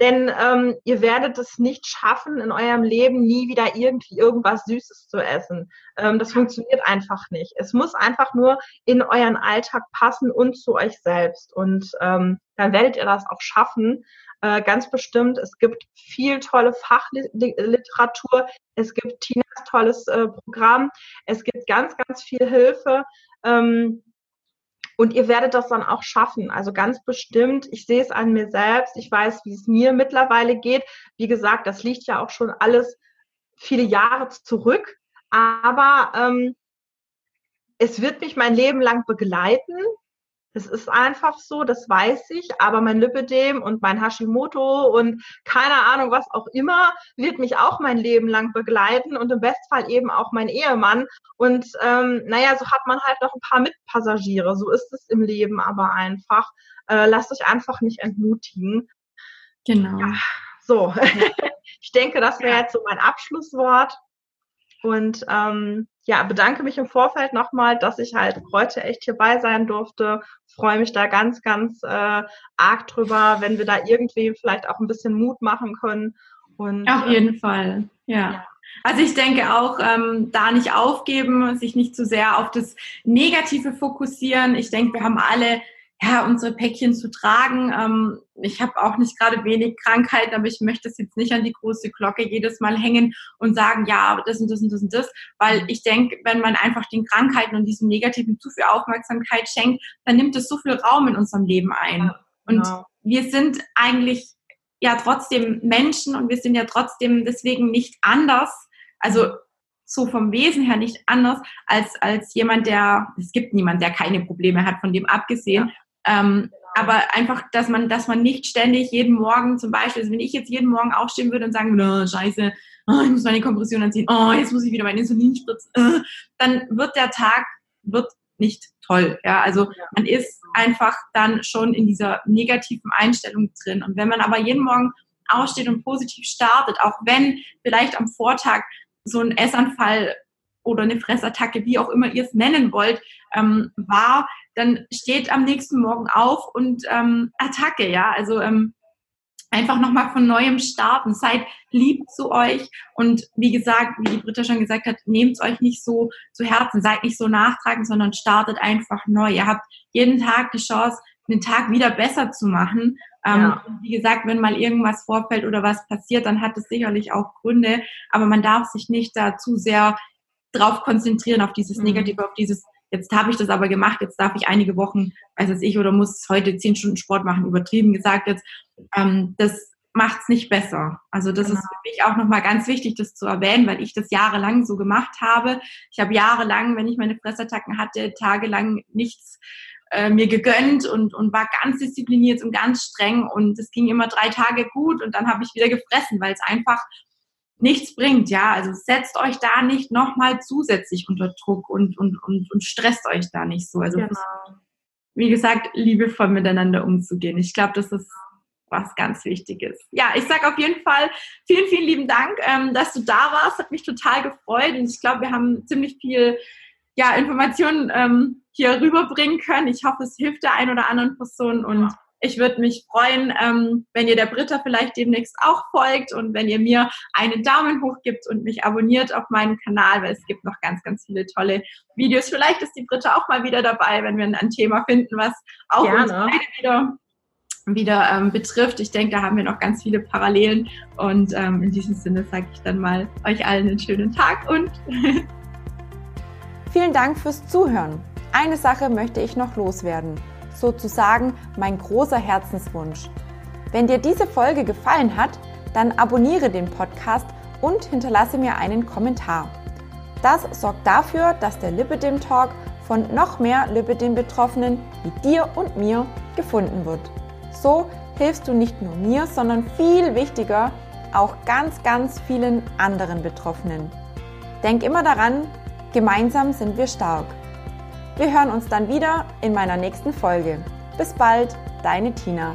denn ähm, ihr werdet es nicht schaffen, in eurem Leben nie wieder irgendwie irgendwas Süßes zu essen. Ähm, das funktioniert einfach nicht. Es muss einfach nur in euren Alltag passen und zu euch selbst. Und ähm, dann werdet ihr das auch schaffen. Äh, ganz bestimmt. Es gibt viel tolle Fachliteratur. Es gibt Tinas tolles äh, Programm. Es gibt ganz, ganz viel Hilfe. Ähm, und ihr werdet das dann auch schaffen. Also ganz bestimmt. Ich sehe es an mir selbst. Ich weiß, wie es mir mittlerweile geht. Wie gesagt, das liegt ja auch schon alles viele Jahre zurück. Aber ähm, es wird mich mein Leben lang begleiten. Es ist einfach so, das weiß ich, aber mein Lipidem und mein Hashimoto und keine Ahnung, was auch immer, wird mich auch mein Leben lang begleiten und im Bestfall eben auch mein Ehemann. Und ähm, naja, so hat man halt noch ein paar Mitpassagiere. So ist es im Leben aber einfach. Äh, lasst euch einfach nicht entmutigen. Genau. Ja, so, ich denke, das wäre jetzt so mein Abschlusswort. Und ähm, ja, bedanke mich im Vorfeld nochmal, dass ich halt heute echt hierbei sein durfte. Freue mich da ganz, ganz äh, arg drüber, wenn wir da irgendwie vielleicht auch ein bisschen Mut machen können. Und, Auf jeden ähm, Fall, ja. ja. Also ich denke auch, ähm, da nicht aufgeben, sich nicht zu sehr auf das Negative fokussieren. Ich denke, wir haben alle ja, unsere Päckchen zu tragen. Ähm, ich habe auch nicht gerade wenig Krankheiten, aber ich möchte es jetzt nicht an die große Glocke jedes Mal hängen und sagen, ja, das und das und das und das, weil ich denke, wenn man einfach den Krankheiten und diesem Negativen zu viel Aufmerksamkeit schenkt, dann nimmt es so viel Raum in unserem Leben ein. Und genau. wir sind eigentlich ja trotzdem Menschen und wir sind ja trotzdem deswegen nicht anders. Also so vom Wesen her nicht anders als, als jemand, der, es gibt niemand, der keine Probleme hat, von dem abgesehen. Ja. Ähm, aber einfach, dass man, dass man nicht ständig jeden Morgen zum Beispiel, also wenn ich jetzt jeden Morgen aufstehen würde und sagen würde, oh, scheiße, oh, ich muss meine Kompression anziehen, oh, jetzt muss ich wieder mein Insulin spritzen, äh, dann wird der Tag, wird nicht toll. Ja, also man ist einfach dann schon in dieser negativen Einstellung drin. Und wenn man aber jeden Morgen aufsteht und positiv startet, auch wenn vielleicht am Vortag so ein Essanfall oder eine Fressattacke, wie auch immer ihr es nennen wollt, ähm, war, dann steht am nächsten Morgen auf und ähm, Attacke, ja. Also ähm, einfach nochmal von neuem starten. Seid lieb zu euch und wie gesagt, wie die Britta schon gesagt hat, nehmt euch nicht so zu Herzen, seid nicht so nachtragend, sondern startet einfach neu. Ihr habt jeden Tag die Chance, den Tag wieder besser zu machen. Ähm, ja. wie gesagt, wenn mal irgendwas vorfällt oder was passiert, dann hat es sicherlich auch Gründe, aber man darf sich nicht da zu sehr drauf konzentrieren, auf dieses mhm. Negative, auf dieses, jetzt habe ich das aber gemacht, jetzt darf ich einige Wochen, weiß es ich, oder muss heute zehn Stunden Sport machen, übertrieben gesagt jetzt, ähm, das macht es nicht besser. Also das genau. ist für mich auch nochmal ganz wichtig, das zu erwähnen, weil ich das jahrelang so gemacht habe. Ich habe jahrelang, wenn ich meine Fressattacken hatte, tagelang nichts äh, mir gegönnt und, und war ganz diszipliniert und ganz streng und es ging immer drei Tage gut und dann habe ich wieder gefressen, weil es einfach nichts bringt, ja. Also setzt euch da nicht nochmal zusätzlich unter Druck und, und, und, und stresst euch da nicht so. Also genau. wie gesagt, liebevoll miteinander umzugehen. Ich glaube, das ist was ganz Wichtiges. Ja, ich sage auf jeden Fall vielen, vielen lieben Dank, ähm, dass du da warst. Hat mich total gefreut und ich glaube, wir haben ziemlich viel ja, Informationen ähm, hier rüberbringen können. Ich hoffe, es hilft der einen oder anderen Person und ja. Ich würde mich freuen, ähm, wenn ihr der Britta vielleicht demnächst auch folgt und wenn ihr mir einen Daumen hoch gibt und mich abonniert auf meinem Kanal, weil es gibt noch ganz, ganz viele tolle Videos. Vielleicht ist die Britta auch mal wieder dabei, wenn wir ein Thema finden, was auch Gerne. uns beide wieder wieder ähm, betrifft. Ich denke, da haben wir noch ganz viele Parallelen. Und ähm, in diesem Sinne sage ich dann mal euch allen einen schönen Tag und Vielen Dank fürs Zuhören. Eine Sache möchte ich noch loswerden, sozusagen mein großer Herzenswunsch. Wenn dir diese Folge gefallen hat, dann abonniere den Podcast und hinterlasse mir einen Kommentar. Das sorgt dafür, dass der Lipidem Talk von noch mehr Lipidem-Betroffenen wie dir und mir gefunden wird. So hilfst du nicht nur mir, sondern viel wichtiger auch ganz, ganz vielen anderen Betroffenen. Denk immer daran, Gemeinsam sind wir stark. Wir hören uns dann wieder in meiner nächsten Folge. Bis bald, deine Tina.